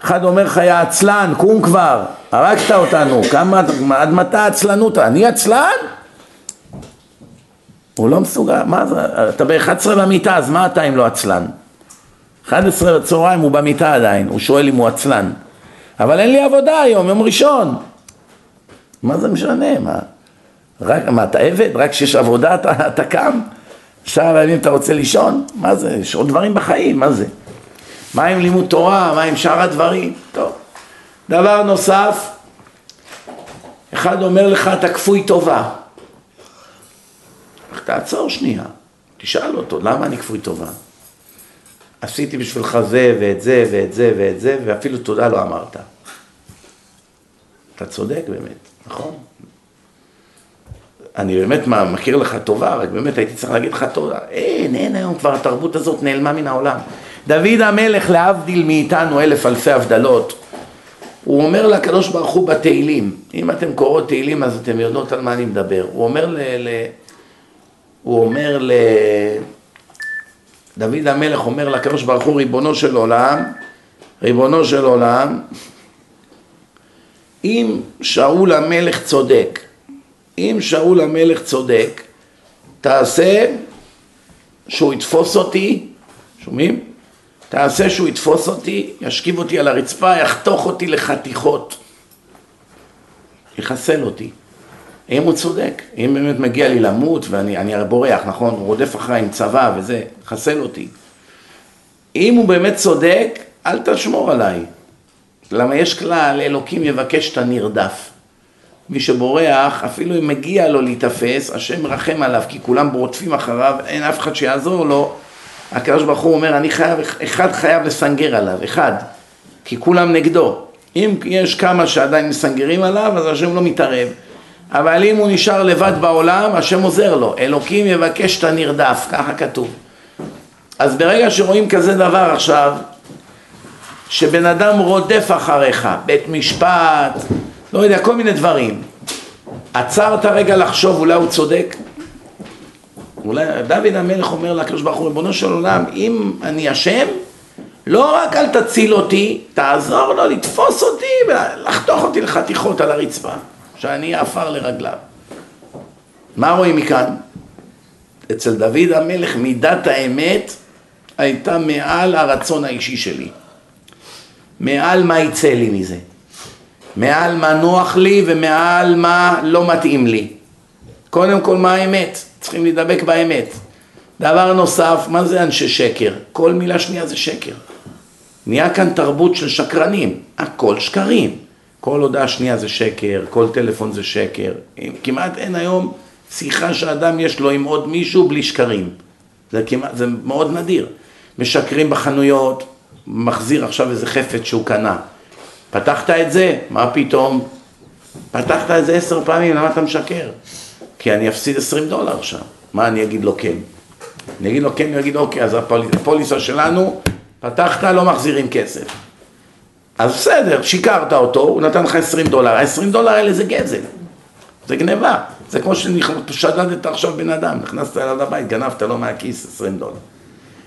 אחד אומר לך, יא עצלן, קום כבר, הרגת אותנו, כמה, עד מתי העצלנות? אני עצלן? הוא לא מסוגל, מה זה, אתה ב-11 במיטה, אז מה אתה אם לא עצלן? 11 בצהריים הוא במיטה עדיין, הוא שואל אם הוא עצלן. אבל אין לי עבודה היום, יום ראשון. מה זה משנה? מה, רק, מה אתה עבד? רק כשיש עבודה אתה, אתה קם? שאר הימים אתה רוצה לישון? מה זה? יש עוד דברים בחיים, מה זה? מה עם לימוד תורה? מה עם שאר הדברים? טוב. דבר נוסף, אחד אומר לך, אתה כפוי טובה. תעצור שנייה, תשאל אותו, למה אני כפוי טובה? עשיתי בשבילך זה ואת זה ואת זה ואת זה, ואפילו תודה לא אמרת. אתה צודק באמת, נכון? אני באמת מכיר לך טובה, רק באמת הייתי צריך להגיד לך תודה. אין, אין היום כבר, התרבות הזאת נעלמה מן העולם. דוד המלך, להבדיל מאיתנו אלף אלפי הבדלות, הוא אומר לקדוש ברוך הוא בתהילים, אם אתם קוראות תהילים אז אתם יודעות על מה אני מדבר. הוא אומר ל... ל הוא אומר ל... דוד המלך אומר לקדוש ברוך הוא, ריבונו של עולם, ריבונו של עולם, אם שאול המלך צודק, אם שאול המלך צודק, תעשה שהוא יתפוס אותי, שומעים? תעשה שהוא יתפוס אותי, ישכיב אותי על הרצפה, יחתוך אותי לחתיכות, יחסל אותי. אם הוא צודק, אם באמת מגיע לי למות ואני בורח, נכון? הוא רודף אחריי עם צבא וזה, יחסל אותי. אם הוא באמת צודק, אל תשמור עליי. למה יש כלל, אלוקים יבקש את הנרדף. מי שבורח, אפילו אם מגיע לו להיתפס, השם מרחם עליו, כי כולם רודפים אחריו, אין אף אחד שיעזור לו. הקדוש ברוך הוא אומר, אני חייב, אחד חייב לסנגר עליו, אחד, כי כולם נגדו. אם יש כמה שעדיין מסנגרים עליו, אז השם לא מתערב. אבל אם הוא נשאר לבד בעולם, השם עוזר לו. אלוקים יבקש את הנרדף, ככה כתוב. אז ברגע שרואים כזה דבר עכשיו, שבן אדם רודף אחריך, בית משפט, לא יודע, כל מיני דברים. עצרת רגע לחשוב, אולי הוא צודק? אולי דוד המלך אומר לקדוש ברוך הוא, ריבונו של עולם, אם אני אשם, לא רק אל תציל אותי, תעזור לו לתפוס אותי ולחתוך אותי לחתיכות על הרצפה, שאני עפר לרגליו. מה רואים מכאן? אצל דוד המלך מידת האמת הייתה מעל הרצון האישי שלי. מעל מה יצא לי מזה. מעל מה נוח לי ומעל מה לא מתאים לי. קודם כל מה האמת? צריכים להידבק באמת. דבר נוסף, מה זה אנשי שקר? כל מילה שנייה זה שקר. נהיה כאן תרבות של שקרנים, הכל שקרים. כל הודעה שנייה זה שקר, כל טלפון זה שקר. כמעט אין היום שיחה שאדם יש לו עם עוד מישהו בלי שקרים. זה, כמעט, זה מאוד נדיר. משקרים בחנויות, מחזיר עכשיו איזה חפץ שהוא קנה. פתחת את זה? מה פתאום? פתחת את זה עשר פעמים, למה אתה משקר? כי אני אפסיד עשרים דולר שם. מה אני אגיד לו כן? אני אגיד לו כן, הוא יגיד אוקיי, אז הפוליסה שלנו, פתחת, לא מחזירים כסף. אז בסדר, שיקרת אותו, הוא נתן לך עשרים דולר, העשרים דולר האלה זה גזל, זה גניבה. זה כמו ששדדת עכשיו בן אדם, נכנסת אליו לבית, גנבת לו מהכיס עשרים דולר.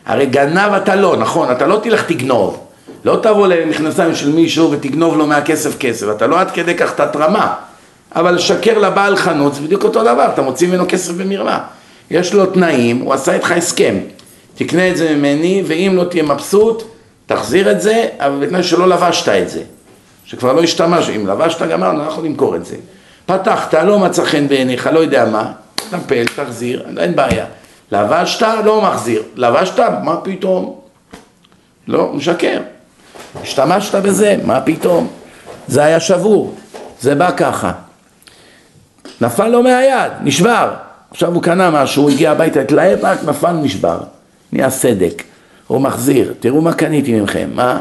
הרי גנב אתה לא, נכון, אתה לא תלך תגנוב. לא תבוא למכנסיים של מישהו ותגנוב לו מהכסף כסף, אתה לא עד כדי כך תת-רמה. אבל לשקר לבעל חנות זה בדיוק אותו דבר, אתה מוציא ממנו כסף במרמה. יש לו תנאים, הוא עשה איתך הסכם. תקנה את זה ממני, ואם לא תהיה מבסוט, תחזיר את זה, אבל בתנאי שלא לבשת את זה. שכבר לא השתמש, אם לבשת גמרנו, אנחנו נמכור את זה. פתחת, לא מצא חן בעיניך, לא יודע מה, תפל, תחזיר, אין בעיה. לבשת, לא מחזיר. לבשת, מה פתאום? לא, משקר. השתמשת בזה, מה פתאום? זה היה שבור, זה בא ככה. נפל לו מהיד, נשבר. עכשיו הוא קנה משהו, הוא הגיע הביתה, התלהב, רק נפל, נשבר. נהיה סדק. הוא מחזיר, תראו מה קניתי ממכם, מה?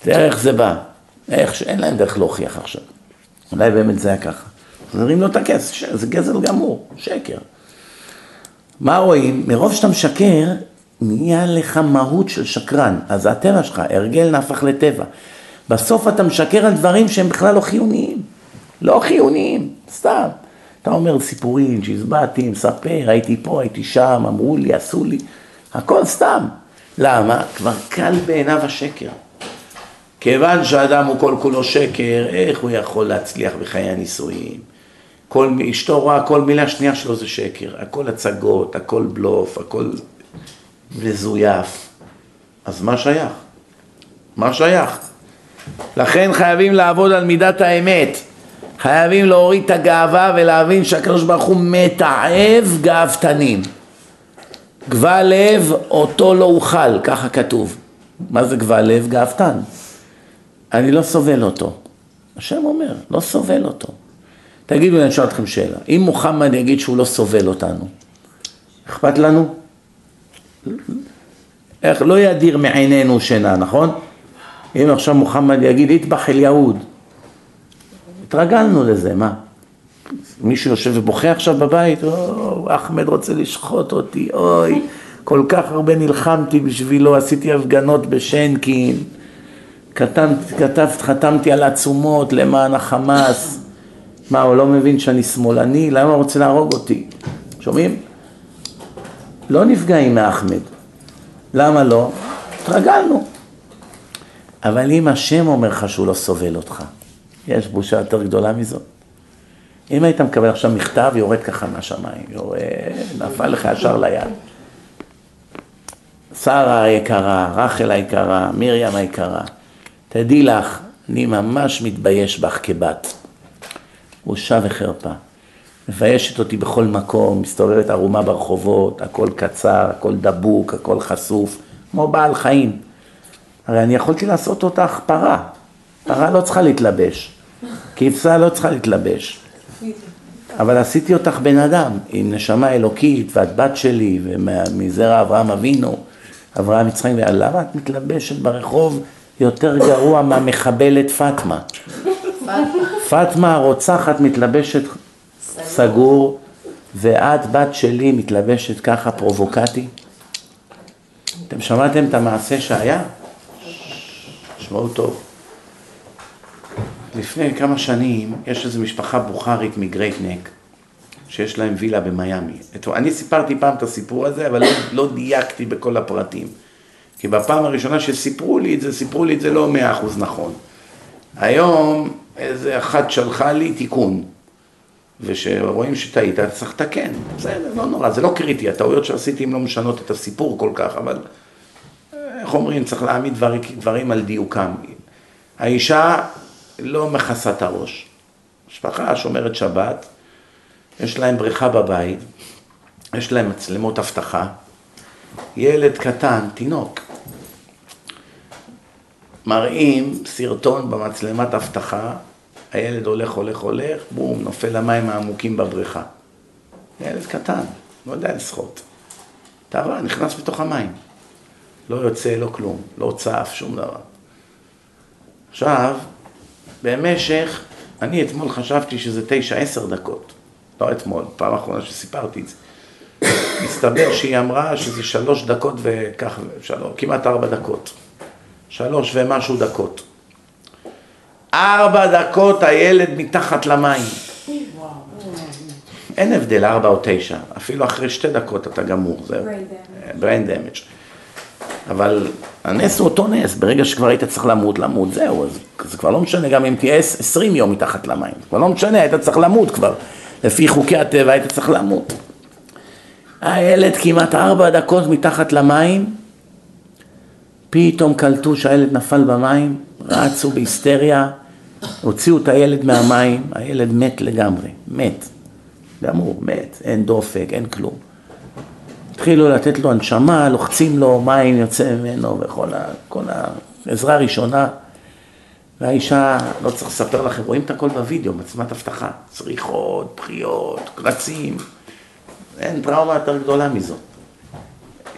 תראה איך זה בא. איך שאין להם דרך להוכיח עכשיו. אולי באמת זה היה ככה. מחזירים לו את הכסף, זה גזל גמור, שקר. מה רואים? מרוב שאתה משקר, נהיה לך מהות של שקרן. אז זה הטבע שלך, הרגל נהפך לטבע. בסוף אתה משקר על דברים שהם בכלל לא חיוניים. לא חיוניים, סתם. אתה אומר סיפורים, שהזבעתי, מספר, הייתי פה, הייתי שם, אמרו לי, עשו לי, הכל סתם. למה? כבר קל בעיניו השקר. כיוון שאדם הוא כל כולו שקר, איך הוא יכול להצליח בחיי הנישואים? כל, אשתו רואה כל מילה שנייה שלו זה שקר, הכל הצגות, הכל בלוף, הכל מזויף. אז מה שייך? מה שייך? לכן חייבים לעבוד על מידת האמת. חייבים להוריד את הגאווה ולהבין שהקדוש ברוך הוא מתעב גאוותנים. גבה לב אותו לא אוכל, ככה כתוב. מה זה גבה לב? גאוותן. אני לא סובל אותו. השם אומר, לא סובל אותו. תגידו, אני אשאל אתכם שאלה. אם מוחמד יגיד שהוא לא סובל אותנו, אכפת לנו? איך לא ידיר מעינינו שינה, נכון? אם עכשיו מוחמד יגיד, יטבח אל יהוד. התרגלנו לזה, מה? מישהו יושב ובוכה עכשיו בבית, או, אחמד רוצה לשחוט אותי, אוי, כל כך הרבה נלחמתי בשבילו, עשיתי הפגנות בשנקין, כתבת, חתמתי על עצומות למען החמאס. מה, הוא לא מבין שאני שמאלני? למה הוא רוצה להרוג אותי? שומעים? לא נפגעים מאחמד. למה לא? התרגלנו. אבל אם השם אומר לך שהוא לא סובל אותך, יש בושה יותר גדולה מזאת. אם היית מקבל עכשיו מכתב, יורד ככה מהשמיים, יורד, נפל לך ישר ליד. שרה היקרה, רחל היקרה, מרים היקרה, תדעי לך, אני ממש מתבייש בך כבת. בושה וחרפה. מביישת אותי בכל מקום, מסתובבת ערומה ברחובות, הכל קצר, הכל דבוק, הכל חשוף, כמו בעל חיים. הרי אני יכולתי לעשות אותך פרה. פרה לא צריכה להתלבש. כבשה לא צריכה להתלבש. אבל עשיתי אותך בן אדם, עם נשמה אלוקית, ואת בת שלי, ומזרע אברהם אבינו, אברהם יצחק, למה את מתלבשת ברחוב יותר גרוע מהמחבלת פטמה? פטמה הרוצחת מתלבשת סגור, ואת בת שלי מתלבשת ככה פרובוקטי? אתם שמעתם את המעשה שהיה? שמעו טוב. לפני כמה שנים יש איזו משפחה בוכרית מגרייט נק, שיש להם וילה במיאמי. אני סיפרתי פעם את הסיפור הזה, אבל לא, לא דייקתי בכל הפרטים. כי בפעם הראשונה שסיפרו לי את זה, סיפרו לי את זה לא מאה אחוז נכון. היום איזה אחת שלחה לי תיקון, ושרואים שטעית, צריך לתקן. בסדר, לא נורא, זה לא קריטי, הטעויות שעשיתי הן לא משנות את הסיפור כל כך, אבל איך אומרים, צריך להעמיד דברים, דברים על דיוקם. האישה לא מכסה את הראש. משפחה שומרת שבת, יש להם בריכה בבית, יש להם מצלמות אבטחה, ילד קטן, תינוק, מראים סרטון במצלמת אבטחה, הילד הולך, הולך, הולך, בום, נופל למים העמוקים בבריכה. ילד קטן, לא יודע לשחות. טבע, נכנס בתוך המים. לא יוצא, לא כלום, לא צף, שום דבר. עכשיו, במשך, אני אתמול חשבתי שזה תשע, עשר דקות. לא אתמול, פעם אחרונה שסיפרתי את זה. מסתבר שהיא אמרה שזה שלוש דקות וכך, שלוש, כמעט ארבע דקות. שלוש ומשהו דקות. ארבע דקות הילד מתחת למים. אין הבדל, ארבע או תשע. אפילו אחרי שתי דקות אתה גמור, זהו. brain damage. אבל הנס הוא אותו נס, ברגע שכבר היית צריך למות, למות, זהו, אז זה כבר לא משנה, גם אם תהיה עשרים יום מתחת למים, כבר לא משנה, היית צריך למות כבר, לפי חוקי הטבע היית צריך למות. הילד כמעט ארבע דקות מתחת למים, פתאום קלטו שהילד נפל במים, רצו בהיסטריה, הוציאו את הילד מהמים, הילד מת לגמרי, מת, גמור, מת, אין דופק, אין כלום. התחילו לתת לו הנשמה, לוחצים לו, מים יוצא ממנו וכל העזרה הראשונה. והאישה, לא צריך לספר לכם, רואים את הכל בווידאו, מצלמת אבטחה, צריכות, בחיות, קרצים, אין טראומה יותר גדולה מזאת.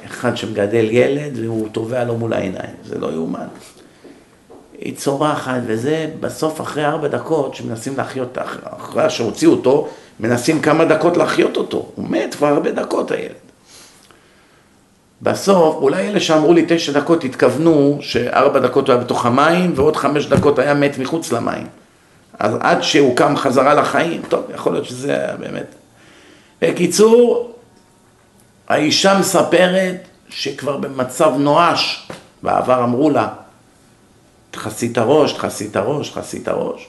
אחד שמגדל ילד והוא תובע לו מול העיניים, זה לא יאומן. היא צורחת וזה, בסוף אחרי ארבע דקות שמנסים להחיות, אחרי שהוציאו אותו, מנסים כמה דקות להחיות אותו, הוא מת כבר הרבה דקות הילד. בסוף, אולי אלה שאמרו לי תשע דקות התכוונו שארבע דקות הוא היה בתוך המים ועוד חמש דקות היה מת מחוץ למים. אז עד שהוא קם חזרה לחיים, טוב, יכול להיות שזה היה באמת. בקיצור, האישה מספרת שכבר במצב נואש, בעבר אמרו לה, תכסי את הראש, תכסי את הראש, תכסי את הראש.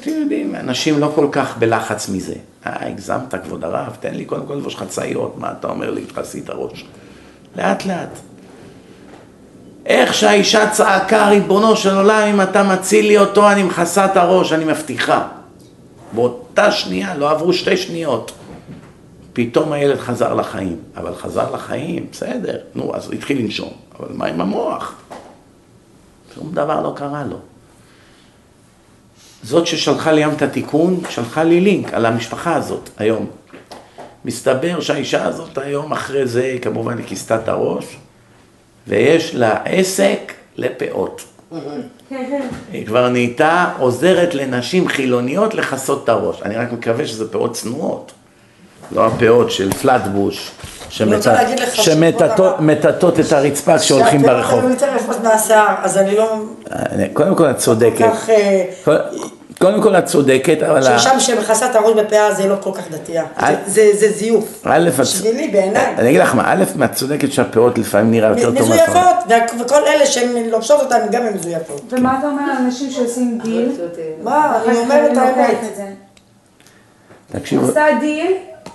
אתם יודעים, אנשים לא כל כך בלחץ מזה. אה, הגזמת, כבוד הרב, תן לי קודם כל לבוש חצאיות, מה אתה אומר לי, תכסי את הראש. לאט לאט. איך שהאישה צעקה, ריבונו של עולם, אם אתה מציל לי אותו, אני מכסה את הראש, אני מבטיחה. באותה שנייה, לא עברו שתי שניות, פתאום הילד חזר לחיים. אבל חזר לחיים, בסדר, נו, אז התחיל לנשום. אבל מה עם המוח? שום דבר לא קרה לו. זאת ששלחה לי היום את התיקון, שלחה לי לינק על המשפחה הזאת היום. מסתבר שהאישה הזאת היום אחרי זה, כמובן היא כיסתה את הראש, ויש לה עסק לפאות. היא כבר נהייתה עוזרת לנשים חילוניות לכסות את הראש. אני רק מקווה שזה פאות צנועות, לא הפאות של פלטבוש, שמטאטות את הרצפה כשהולכים ברחוב. אני יותר יפות מהשיער, אז אני לא... קודם כל את צודקת. קודם כל את צודקת, אבל... ששם שמכסה את הראש בפאה זה לא כל כך דתייה. אל- זה- זה זה זיוף. בשבילי, בעיניי. אני אגיד לך מה, א', את צודקת שהפאות לפעמים נראה יותר טוב מהפאות. מזויפות, וכל אלה שהן לובשות אותן גם הן מזויפות. ומה אתה אומר על אנשים שעושים דיל? מה, אני אומרת האמת. זה? תקשיבו, עשתה דיל,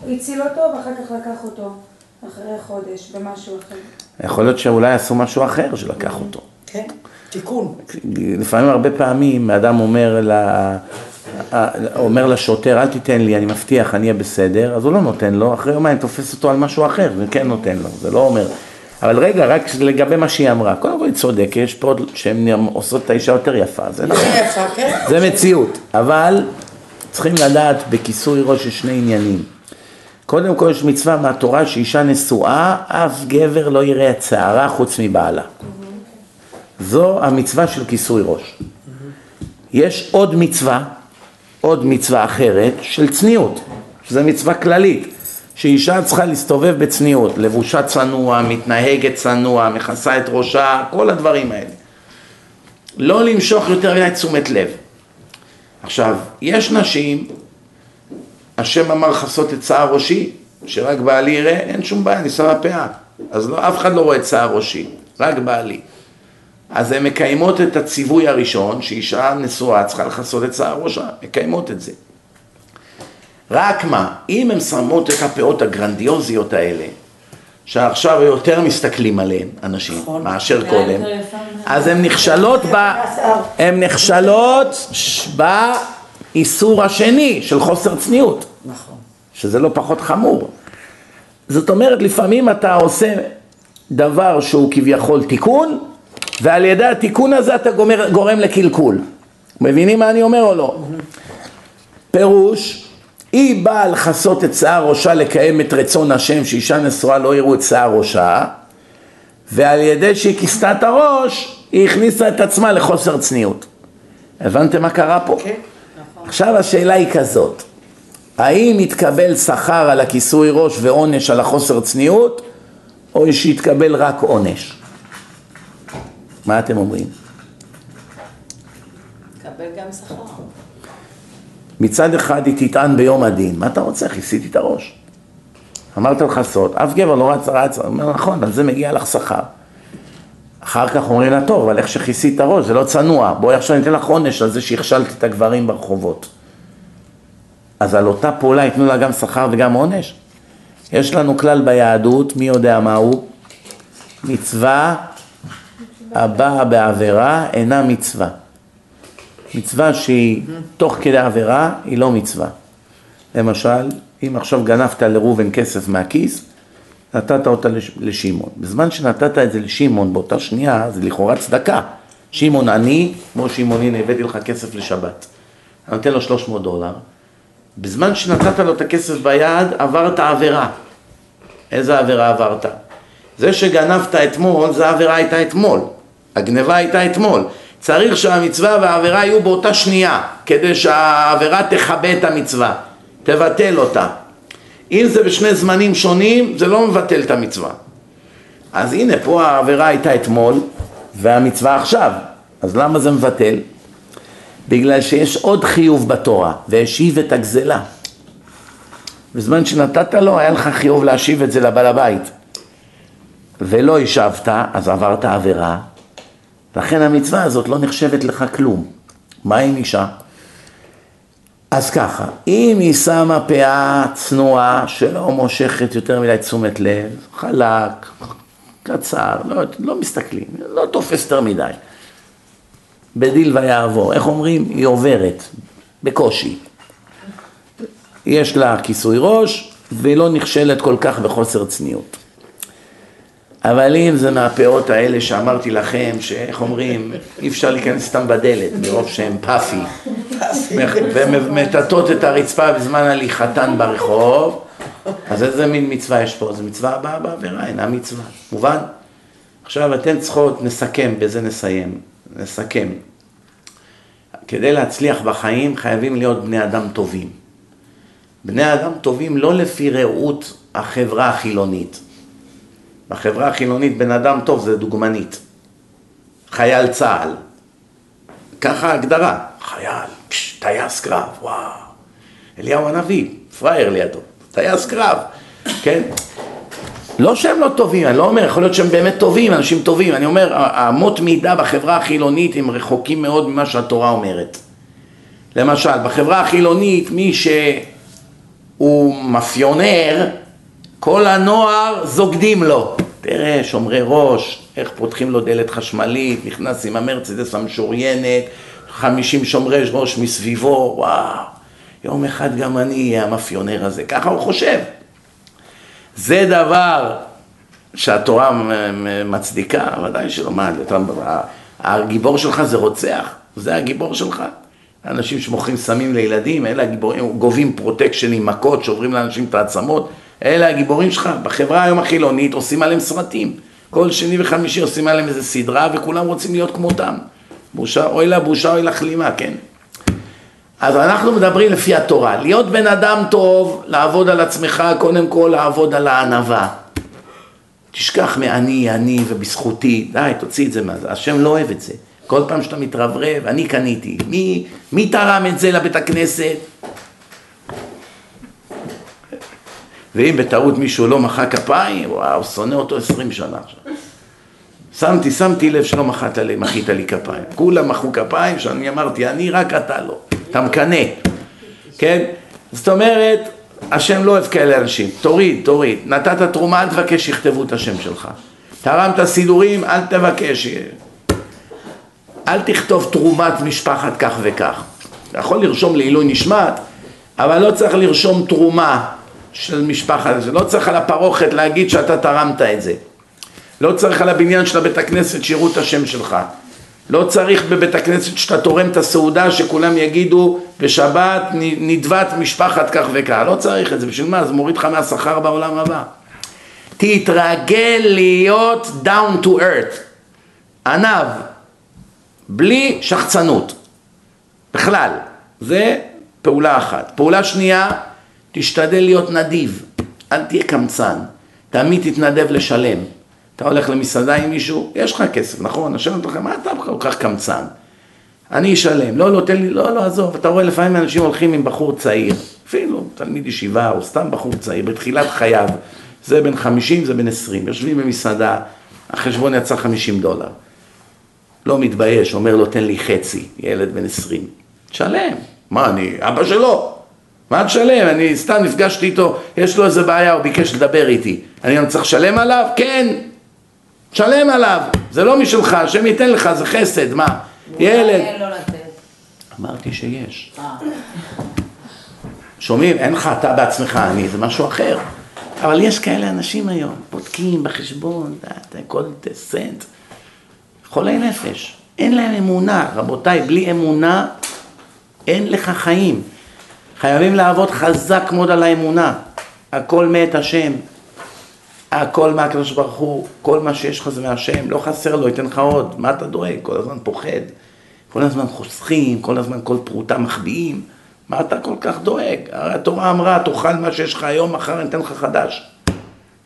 הציל אותו, ואחר כך לקח אותו אחרי חודש במשהו אחר. יכול להיות שאולי עשו משהו אחר שלקח אותו. כן, תיקון. לפעמים הרבה פעמים אדם אומר, ל... אומר לשוטר, אל תיתן לי, אני מבטיח, אני אהיה בסדר, אז הוא לא נותן לו, אחרי יומיים תופס אותו על משהו אחר, וכן נותן לו, זה לא אומר. אבל רגע, רק לגבי מה שהיא אמרה, קודם כל היא צודקת, יש פה עוד שהן עושות את האישה יותר יפה, זה נכון, כן? זה מציאות, אבל צריכים לדעת בכיסוי ראש יש שני עניינים. קודם כל יש מצווה מהתורה שאישה נשואה, אף גבר לא יראה את שערה חוץ מבעלה. זו המצווה של כיסוי ראש. יש עוד מצווה, עוד מצווה אחרת של צניעות, שזו מצווה כללית, שאישה צריכה להסתובב בצניעות, לבושה צנוע, מתנהגת צנוע, מכסה את ראשה, כל הדברים האלה. לא למשוך יותר מדי תשומת לב. עכשיו, יש נשים, השם אמר לכסות את שיער ראשי, שרק בעלי יראה, אין שום בעיה, אני שמה פאה. אז לא, אף אחד לא רואה את שיער ראשי, רק בעלי. אז הן מקיימות את הציווי הראשון, שאישה נשואה צריכה לכסות את שיער ראשה, מקיימות את זה. רק מה, אם הן שמות את הפאות הגרנדיוזיות האלה, שעכשיו יותר מסתכלים עליהן אנשים, נכון. מאשר קודם, אז הן נכשלות ב... הן נכשלות ש- באיסור השני של חוסר צניעות, נכון. שזה לא פחות חמור. זאת אומרת, לפעמים אתה עושה דבר שהוא כביכול תיקון, ועל ידי התיקון הזה אתה גומר, גורם לקלקול. מבינים מה אני אומר או לא? פירוש, היא באה לכסות את שיער ראשה לקיים את רצון השם, שאישה נשואה לא יראו את שיער ראשה, ועל ידי שהיא כיסתה את הראש, היא הכניסה את עצמה לחוסר צניעות. הבנתם מה קרה פה? כן. עכשיו השאלה היא כזאת, האם יתקבל שכר על הכיסוי ראש ועונש על החוסר צניעות, או שיתקבל רק עונש? מה אתם אומרים? קבל גם שכר. מצד אחד היא תטען ביום הדין, מה אתה רוצה? כיסיתי את הראש. אמרת לכסות, אף גבר לא רץ רץ, אומר נכון, על זה מגיע לך שכר. אחר כך אומרים לה, טוב, אבל איך שכיסית את הראש, זה לא צנוע, בואי עכשיו ניתן לך עונש על זה שהכשלת את הגברים ברחובות. אז על אותה פעולה ייתנו לה גם שכר וגם עונש? יש לנו כלל ביהדות, מי יודע מהו? מצווה הבאה בעבירה אינה מצווה. מצווה שהיא תוך כדי עבירה היא לא מצווה. למשל, אם עכשיו גנבת לראובן כסף מהכיס, נתת אותה לש- לשמעון. בזמן שנתת את זה לשמעון באותה שנייה, זה לכאורה צדקה. שמעון עני, כמו שמעון, הנה הבאתי לך כסף לשבת. אני נותן לו 300 דולר. בזמן שנתת לו את הכסף ביד, עברת עבירה. איזה עבירה עברת? זה שגנבת אתמול, זה העבירה הייתה אתמול. הגניבה הייתה אתמול. צריך שהמצווה והעבירה יהיו באותה שנייה, כדי שהעבירה תכבה את המצווה, תבטל אותה. אם זה בשני זמנים שונים, זה לא מבטל את המצווה. אז הנה, פה העבירה הייתה אתמול, והמצווה עכשיו. אז למה זה מבטל? בגלל שיש עוד חיוב בתורה, והשיב את הגזלה. בזמן שנתת לו, היה לך חיוב להשיב את זה לבעל הבית. ולא השבת, אז עברת עבירה, לכן המצווה הזאת לא נחשבת לך כלום. מה עם אישה? אז ככה, אם היא שמה פאה צנועה שלא מושכת יותר מדי תשומת לב, חלק, קצר, לא, לא מסתכלים, לא תופס יותר מדי. בדיל ויעבור, איך אומרים? היא עוברת, בקושי. יש לה כיסוי ראש, והיא לא נכשלת כל כך בחוסר צניעות. אבל אם זה מהפאות האלה שאמרתי לכם, שאיך אומרים, אי אפשר להיכנס סתם בדלת, מרוב שהן פאפי, ומטאטות את הרצפה בזמן הליכתן ברחוב, אז איזה מין מצווה יש פה? זו מצווה הבאה בעבירה, אינה מצווה, מובן? עכשיו אתן צריכות, נסכם, בזה נסיים, נסכם. כדי להצליח בחיים חייבים להיות בני אדם טובים. בני אדם טובים לא לפי ראות החברה החילונית. בחברה החילונית בן אדם טוב זה דוגמנית. חייל צה"ל. ככה ההגדרה, חייל, פש, טייס קרב, וואו. אליהו הנביא, פראייר לידו, טייס קרב, כן? לא שהם לא טובים, אני לא אומר, יכול להיות שהם באמת טובים, אנשים טובים, אני אומר, האמות מידה בחברה החילונית הם רחוקים מאוד ממה שהתורה אומרת. למשל, בחברה החילונית, מי שהוא מאפיונר, כל הנוער סוגדים לו. תראה, שומרי ראש, איך פותחים לו דלת חשמלית, נכנס עם המרצדס המשוריינת, חמישים שומרי ראש מסביבו, וואו, יום אחד גם אני אהיה המאפיונר הזה, ככה הוא חושב. זה דבר שהתורה מצדיקה, ודאי שלא, מה, הגיבור שלך זה רוצח, זה הגיבור שלך. אנשים שמוכרים סמים לילדים, אלה הגיבורים, גובים פרוטקשן עם מכות, שוברים לאנשים את העצמות, אלה הגיבורים שלך. בחברה היום החילונית עושים עליהם סרטים. כל שני וחמישי עושים עליהם איזה סדרה וכולם רוצים להיות כמותם. בושה, אוי לה בושה, אוי לה כלימה, כן? אז אנחנו מדברים לפי התורה. להיות בן אדם טוב, לעבוד על עצמך, קודם כל לעבוד על הענווה. תשכח מאני, אני ובזכותי, די, תוציא את זה מה זה. השם לא אוהב את זה. כל פעם שאתה מתרברב, אני קניתי. מי, מי תרם את זה לבית הכנסת? ואם בטעות מישהו לא מחא כפיים, וואו, שונא אותו עשרים שנה עכשיו. שמתי, שמתי לב שלא מחאת לי, מחאת לי כפיים. כולם מחאו כפיים, שאני אמרתי, אני רק אתה לא. אתה מקנא, כן? זאת אומרת, השם לא אוהב כאלה אנשים. תוריד, תוריד. נתת תרומה, אל תבקש שיכתבו את השם שלך. תרמת סידורים, אל תבקש. אל תכתוב תרומת משפחת כך וכך. אתה יכול לרשום לעילוי נשמת, אבל לא צריך לרשום תרומה של משפחת, לא צריך על הפרוכת להגיד שאתה תרמת את זה. לא צריך על הבניין של הבית הכנסת שיראו את השם שלך. לא צריך בבית הכנסת שאתה תורם את הסעודה שכולם יגידו בשבת נדבת משפחת כך וכך. לא צריך את זה, בשביל מה? זה מוריד לך מהשכר בעולם הבא. תתרגל להיות down to earth. ענב, בלי שחצנות. בכלל. זה פעולה אחת. פעולה שנייה, תשתדל להיות נדיב. אל תהיה קמצן. תמיד תתנדב לשלם. אתה הולך למסעדה עם מישהו, יש לך כסף, נכון? השם אומר לך, מה אתה כל כך קמצן? אני אשלם. לא, לא, תן לי, לא, לא, עזוב. אתה רואה לפעמים אנשים הולכים עם בחור צעיר, אפילו תלמיד ישיבה או סתם בחור צעיר, בתחילת חייו. זה בן 50, זה בן 20. יושבים במסעדה, החשבון יצא 50 דולר. לא מתבייש, אומר לו, תן לי חצי, ילד בן 20. תשלם. מה, אני אבא שלו? מה תשלם? אני סתם נפגשתי איתו, יש לו איזה בעיה, הוא ביקש לדבר איתי. אני גם צריך לשלם עליו? כן. תשלם עליו. זה לא משלך, השם ייתן לך, זה חסד, מה? ילד. אמרתי שיש. שומעים? אין לך אתה בעצמך אני, זה משהו אחר. אבל יש כאלה אנשים היום, בודקים בחשבון, כל סנט. חולי נפש, אין להם אמונה. רבותיי, בלי אמונה אין לך חיים. חייבים לעבוד חזק מאוד על האמונה. הכל מאת השם. הכל מהקדוש ברוך הוא, כל מה שיש לך זה מהשם, לא חסר לו, ייתן לך עוד. מה אתה דואג? כל הזמן פוחד. כל הזמן חוסכים, כל הזמן כל פרוטה מחביאים. מה אתה כל כך דואג? הרי התורה אמרה, תאכל מה שיש לך היום, מחר אני אתן לך חדש.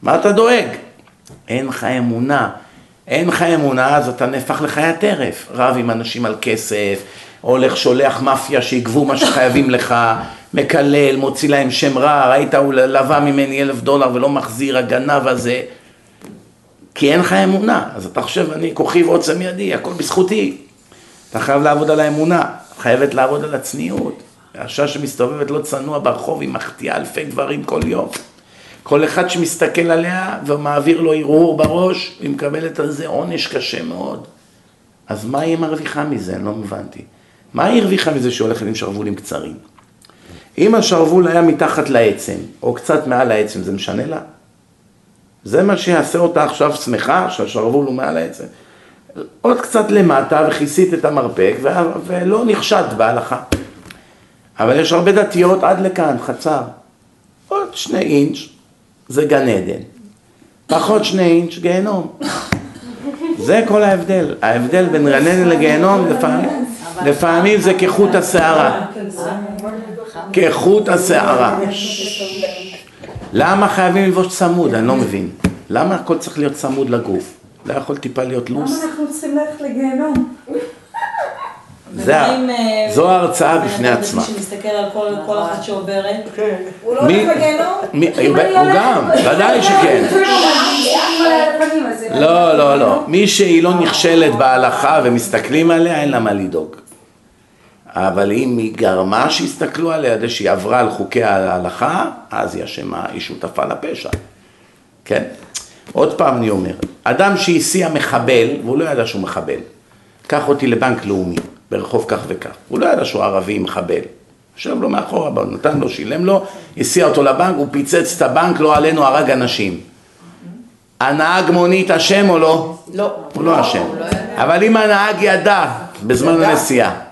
מה אתה דואג? אין לך אמונה. אין לך אמונה, אז אתה נהפך לחיית טרף. רב עם אנשים על כסף, הולך שולח מאפיה שיגבו מה שחייבים לך, מקלל, מוציא להם שם רע, ראית, הוא לווה ממני אלף דולר ולא מחזיר, הגנב הזה. כי אין לך אמונה, אז אתה חושב, אני כוכי ועוצם ידי, הכל בזכותי. אתה חייב לעבוד על האמונה, חייבת לעבוד על הצניעות. האשה שמסתובבת לא צנוע ברחוב, היא מחטיאה אלפי דברים כל יום. כל אחד שמסתכל עליה ומעביר לו הרהור בראש, היא מקבלת על זה עונש קשה מאוד. אז מה היא מרוויחה מזה? אני לא הבנתי. מה היא הרוויחה מזה שהיא הולכת עם שרוולים קצרים? אם השרוול היה מתחת לעצם, או קצת מעל העצם, זה משנה לה? זה מה שיעשה אותה עכשיו שמחה, שהשרוול הוא מעל העצם. עוד קצת למטה וכיסית את המרפק ולא נחשד בהלכה. אבל יש הרבה דתיות עד לכאן, חצר. עוד שני אינץ' זה גן עדן. פחות שני אינץ' גיהנום. זה כל ההבדל. ההבדל בין גן עדן לגיהנום לפעמים, לפעמים זה כחוט השערה. כחוט השערה. למה חייבים ללבוש צמוד? אני לא מבין. למה הכל צריך להיות צמוד לגוף? לא יכול טיפה להיות לוס? למה אנחנו צריכים ללכת לגיהנום? אה, זו ההרצאה בן בפני עצמה. שמסתכל על כל כל אחת שעוברת. הוא לא הולך לגיהנום? הוא גם, ודאי שכן. לא, לא, לא. מי שהיא לא נכשלת בהלכה ומסתכלים עליה, אין לה מה לדאוג. אבל אם היא גרמה שיסתכלו עליה, זה שהיא עברה על חוקי ההלכה, אז היא אשמה, היא שותפה לפשע. כן? עוד פעם אני אומר, אדם שהסיע מחבל, והוא לא ידע שהוא מחבל, קח אותי לבנק לאומי, ברחוב כך וכך, הוא לא ידע שהוא ערבי מחבל. יושב לו מאחורה, נתן לו, שילם לו, הסיע אותו לבנק, הוא פיצץ את הבנק, לא עלינו, הרג אנשים. הנהג מונית אשם או לא? לא. הוא לא אשם. אבל אם הנהג ידע בזמן הנסיעה,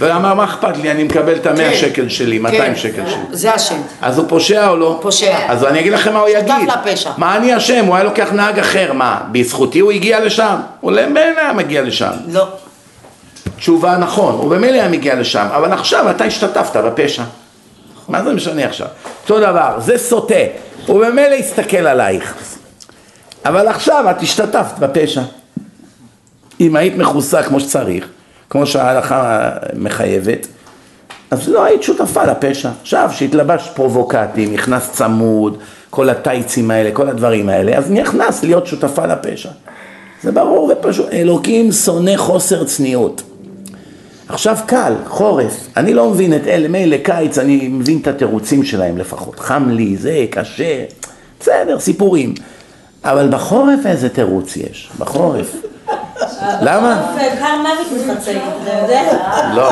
ואמר, מה אכפת לי, אני מקבל את המאה כן. שקל שלי, 200 שקל שלי. זה השם. אז הוא פושע או לא? פושע. אז אני אגיד לכם מה הוא שותף יגיד. לפשע. מה אני אשם? הוא היה לוקח נהג אחר, מה? בזכותי הוא הגיע לשם? הוא למילא היה מגיע לשם. לא. תשובה נכון, הוא במילא היה מגיע לשם, אבל עכשיו אתה השתתפת בפשע. מה זה משנה עכשיו? אותו דבר, זה סוטה, הוא במילא הסתכל עלייך. אבל עכשיו את השתתפת בפשע. אם היית מכוסה כמו שצריך, כמו שההלכה מחייבת, אז לא היית שותפה לפשע. עכשיו שהתלבשת פרובוקטי, נכנס צמוד, כל הטייצים האלה, כל הדברים האלה, אז נכנס להיות שותפה לפשע. זה ברור ופשוט. אלוקים שונא חוסר צניעות. עכשיו קל, חורף, אני לא מבין את אלה, מילא קיץ, אני מבין את התירוצים שלהם לפחות. חם לי, זה, קשה, בסדר, סיפורים. אבל בחורף איזה תירוץ יש? בחורף. למה? קר מוות מחצי, אתה יודע? לא,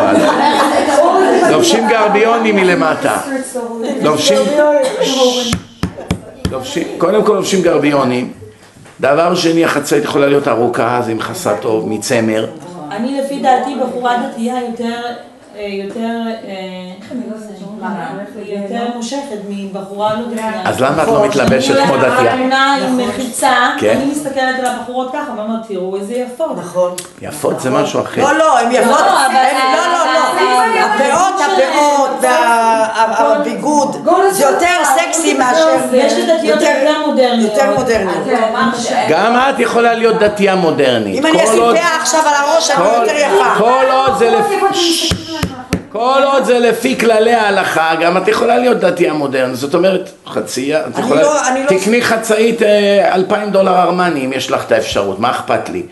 לובשים גרביונים מלמטה. לובשים, קודם כל לובשים גרביונים. דבר שני, החצאית יכולה להיות ארוכה, אז היא מכסה טוב, מצמר. אני לפי דעתי בחורה דתייה יותר, אה, יותר, אה, יותר מושכת מבחורה לא דתייה. אז למה את לא מתלבשת כמו דתייה? תמונה עם מחיצה, כן. אני מסתכלת על הבחורות ככה ואומרת, תראו איזה יפות. נכון. יפות זה משהו אחר. לא, לא, הם יפות. לא, הם- לא, לא, לא. הפאות, הפאות, הביגוד, זה יותר סקסי מאשר... יש לדתיות יותר מודרניות. יותר מודרניות. גם את יכולה להיות דתייה מודרנית. אם אני כל אשים עוד- פאה עכשיו על הראש, אני יותר יפה. כל עוד זה לפי... כל עוד זה לפי כללי ההלכה, גם את יכולה להיות דתייה מודרנית, זאת אומרת, חצייה, את יכולה, לא- לא- תקני חצאית אה, אלפיים דולר ארמני אם יש לך את האפשרות, מה אכפת לי?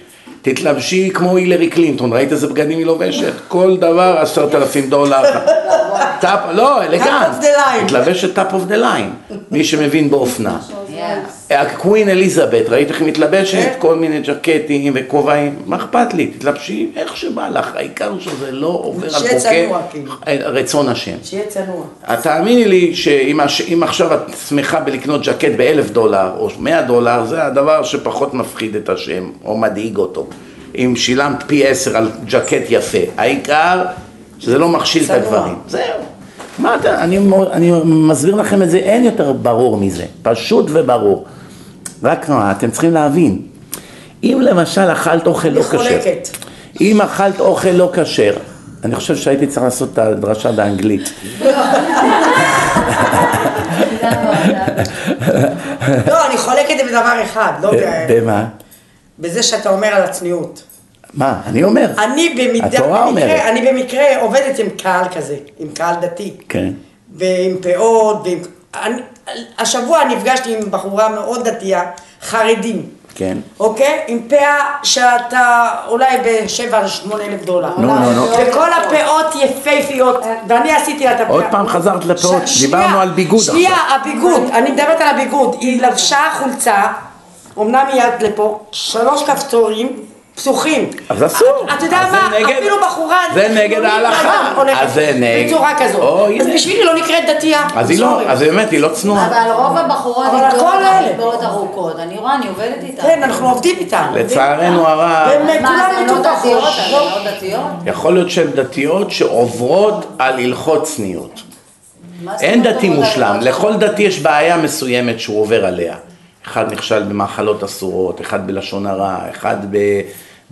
תתלבשי כמו הילרי קלינטון, ראית איזה בגדים היא לובשת? כל דבר עשרת אלפים דולר. top, לא, elegant. מתלבשת top of the line, מי שמבין באופנה. ה queen אליזבת, ראית איך היא מתלבשת? כן. כל מיני ג'קטים וכובעים, מה אכפת לי? תתלבשי איך שבא לך, העיקר שזה לא עובר על חוקי כאילו. רצון השם. שיהיה צנוע. אז תאמיני לי שאם עכשיו את שמחה בלקנות ג'קט באלף דולר או מאה דולר, זה הדבר שפחות מפחיד את השם או מדאיג אותו. אם שילמת פי עשר על ג'קט יפה, העיקר שזה לא מכשיל את. הדברים. זהו. מה אתה, אני, אני מסביר לכם את זה, אין יותר ברור מזה, פשוט וברור. רק מה, אתם צריכים להבין, אם למשל אכלת אוכל לא כשר. אם אכלת אוכל לא כשר, אני חושב שהייתי צריך לעשות את הדרשה באנגלית. לא, אני חולקת בדבר אחד, לא ב- במה? בזה שאתה אומר על הצניעות. מה? אני אומר. אני במידה, התורה אומרת. במקרה, אני במקרה עובדת עם קהל כזה, עם קהל דתי. כן. ועם פאות, ועם... אני, השבוע נפגשתי עם בחורה מאוד דתייה, חרדים, כן. אוקיי? עם פאה שאתה אולי בשבע, שמונה אלף דולר. נו, נו, נו. וכל הפאות יפהפיות, ואני עשיתי לה את הפאה. עוד פעם חזרת לפאות, דיברנו שנייה, על ביגוד שנייה, עכשיו. הביגוד, אני מדברת על הביגוד. היא לבשה חולצה, אמנם מיד לפה, שלוש כפתורים. פתוחים. אז אסור. אתה יודע מה, נגד- אפילו בחורה... זה נגד חילונית ההלכה. אז זה נגד- בצורה כזאת. או, אז. בשבילי לא נקראת דתייה. אז היא לא. אז באמת היא לא צנועה. אבל רוב הבחורות אבל עם הכל פאות האלה. פאות ארוכות, אני רואה, אני עובדת איתן. כן, אנחנו עובדים איתם. לצערנו הרב, באמת, מה, אתן לא. דתיות? אתן לא. לא דתיות? יכול להיות שהן דתיות שעוברות על הלכות צניעות. אין דתי מושלם? לכל דתי יש בעיה מסוימת שהוא עובר עליה. אחד נכשל במאכלות אסורות, אחד בלשון הרע, אחד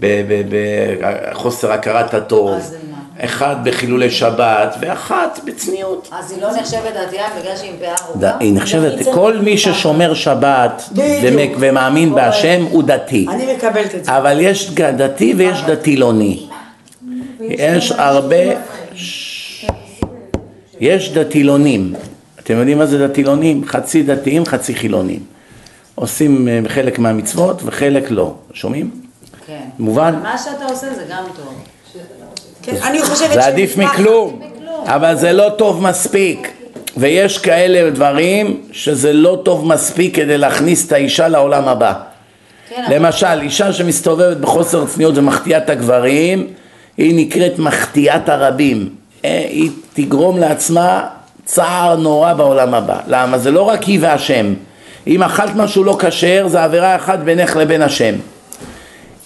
בחוסר הכרת הטוב? אחד בחילולי שבת, ואחת בצניעות. אז היא לא נחשבת דתייה בגלל שהיא עם פאה ארוכה? היא נחשבת, כל מי. ששומר שבת ומאמין בהשם הוא דתי. אני מקבלת את זה. אבל יש דתי ויש דתילוני. יש הרבה... יש דתילונים. אתם יודעים מה זה דתילונים? חצי דתיים, חצי חילונים. עושים אה, חלק מהמצוות וחלק לא. שומעים? כן. מובן? מה שאתה עושה זה גם טוב. כן, אני חושבת זה עדיף מכלום, אבל זה לא טוב מספיק. ויש כאלה דברים שזה לא טוב מספיק כדי להכניס את האישה לעולם הבא. כן, למשל, אישה שמסתובבת בחוסר צניעות ומחטיאה את הגברים, היא נקראת מחטיאת הרבים. אה, היא תגרום לעצמה צער נורא בעולם הבא. למה? זה לא רק היא והשם. אם אכלת משהו לא כשר, זה עבירה אחת בינך לבין השם.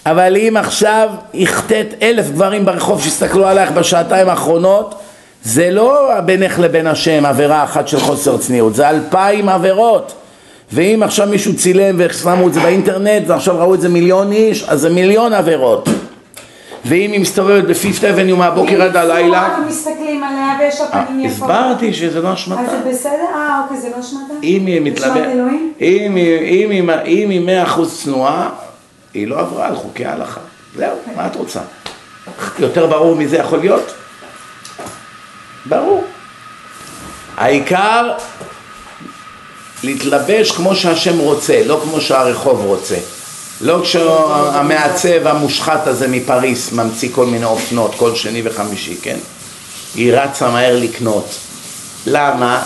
אבל אם עכשיו החטאת אלף גברים ברחוב שהסתכלו עלייך בשעתיים האחרונות, זה לא בינך לבין השם עבירה אחת של חוסר צניעות, זה אלפיים עבירות. ואם עכשיו מישהו צילם ושמו את זה באינטרנט ועכשיו ראו את זה מיליון איש, אז זה מיליון עבירות. ואם היא מסתובבת בפיפט אבניו מהבוקר עד הלילה, רק מסתכלים עליה ויש לה אה, פנים יפות. הסברתי שזה לא אז אשמתה. זה בסדר? אה, אוקיי, זה לא אשמתה? אם היא? אם אם היא- אם היא מאה אחוז צנועה, היא לא עברה על חוקי ההלכה. זהו, מה את רוצה? יותר ברור מזה יכול להיות? ברור. העיקר להתלבש כמו שהשם רוצה, לא כמו שהרחוב רוצה. לא כשהמעצב המושחת הזה מפריס ממציא כל מיני אופנות כל שני וחמישי, כן? היא רצה מהר לקנות. למה?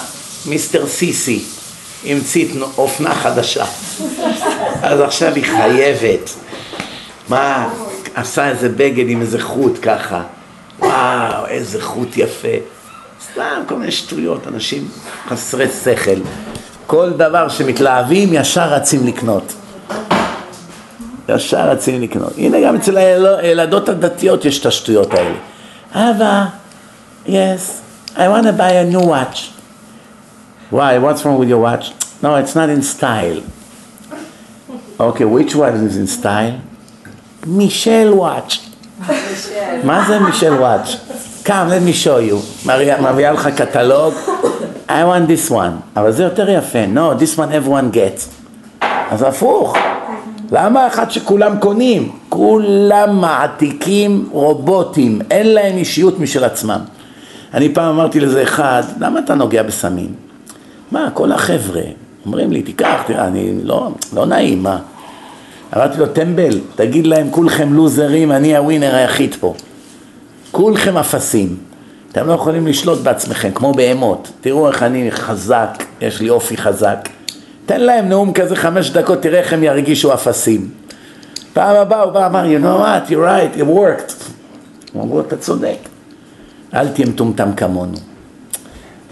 מיסטר סיסי המציא אופנה חדשה. אז עכשיו היא חייבת. מה, עשה איזה בגד עם איזה חוט ככה. וואו, איזה חוט יפה. סתם כל מיני שטויות, אנשים חסרי שכל. כל דבר שמתלהבים ישר רצים לקנות. ישר רצים לקנות. הנה גם אצל הילד- הילדות הדתיות יש את השטויות האלה. אבא, yes, I want to buy a new watch. Why? What's wrong with your watch? No, it's not in style. Okay, which one is in style? Michelle watch. מה זה מישל וואץ'? Come, let me show you. מביאה לך קטלוג. I want this one. אבל זה יותר יפה. No, this one everyone gets. אז הפוך. למה אחד שכולם קונים? כולם מעתיקים רובוטים, אין להם אישיות משל עצמם. אני פעם אמרתי לזה אחד, למה אתה נוגע בסמים? מה, כל החבר'ה אומרים לי, תיקח, תראה, אני לא, לא נעים, מה? אמרתי לו, טמבל, תגיד להם, כולכם לוזרים, אני הווינר היחיד פה. כולכם אפסים. אתם לא יכולים לשלוט בעצמכם, כמו בהמות. תראו איך אני חזק, יש לי אופי חזק. תן להם נאום כזה חמש דקות, תראה איך הם ירגישו אפסים. פעם הבאה הוא בא, אמר, you know what, you're right, it worked. הם אמרו, אתה צודק. אל תהיה מטומטם כמונו.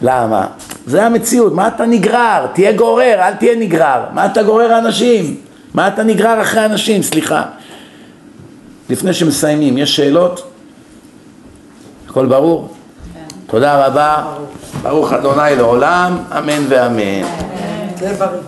למה? זה המציאות, מה אתה נגרר? תהיה גורר, אל תהיה נגרר. מה אתה גורר אנשים? מה אתה נגרר אחרי אנשים? סליחה. לפני שמסיימים, יש שאלות? הכל ברור? תודה רבה. ברוך אדוני לעולם, אמן ואמן. זה בריא.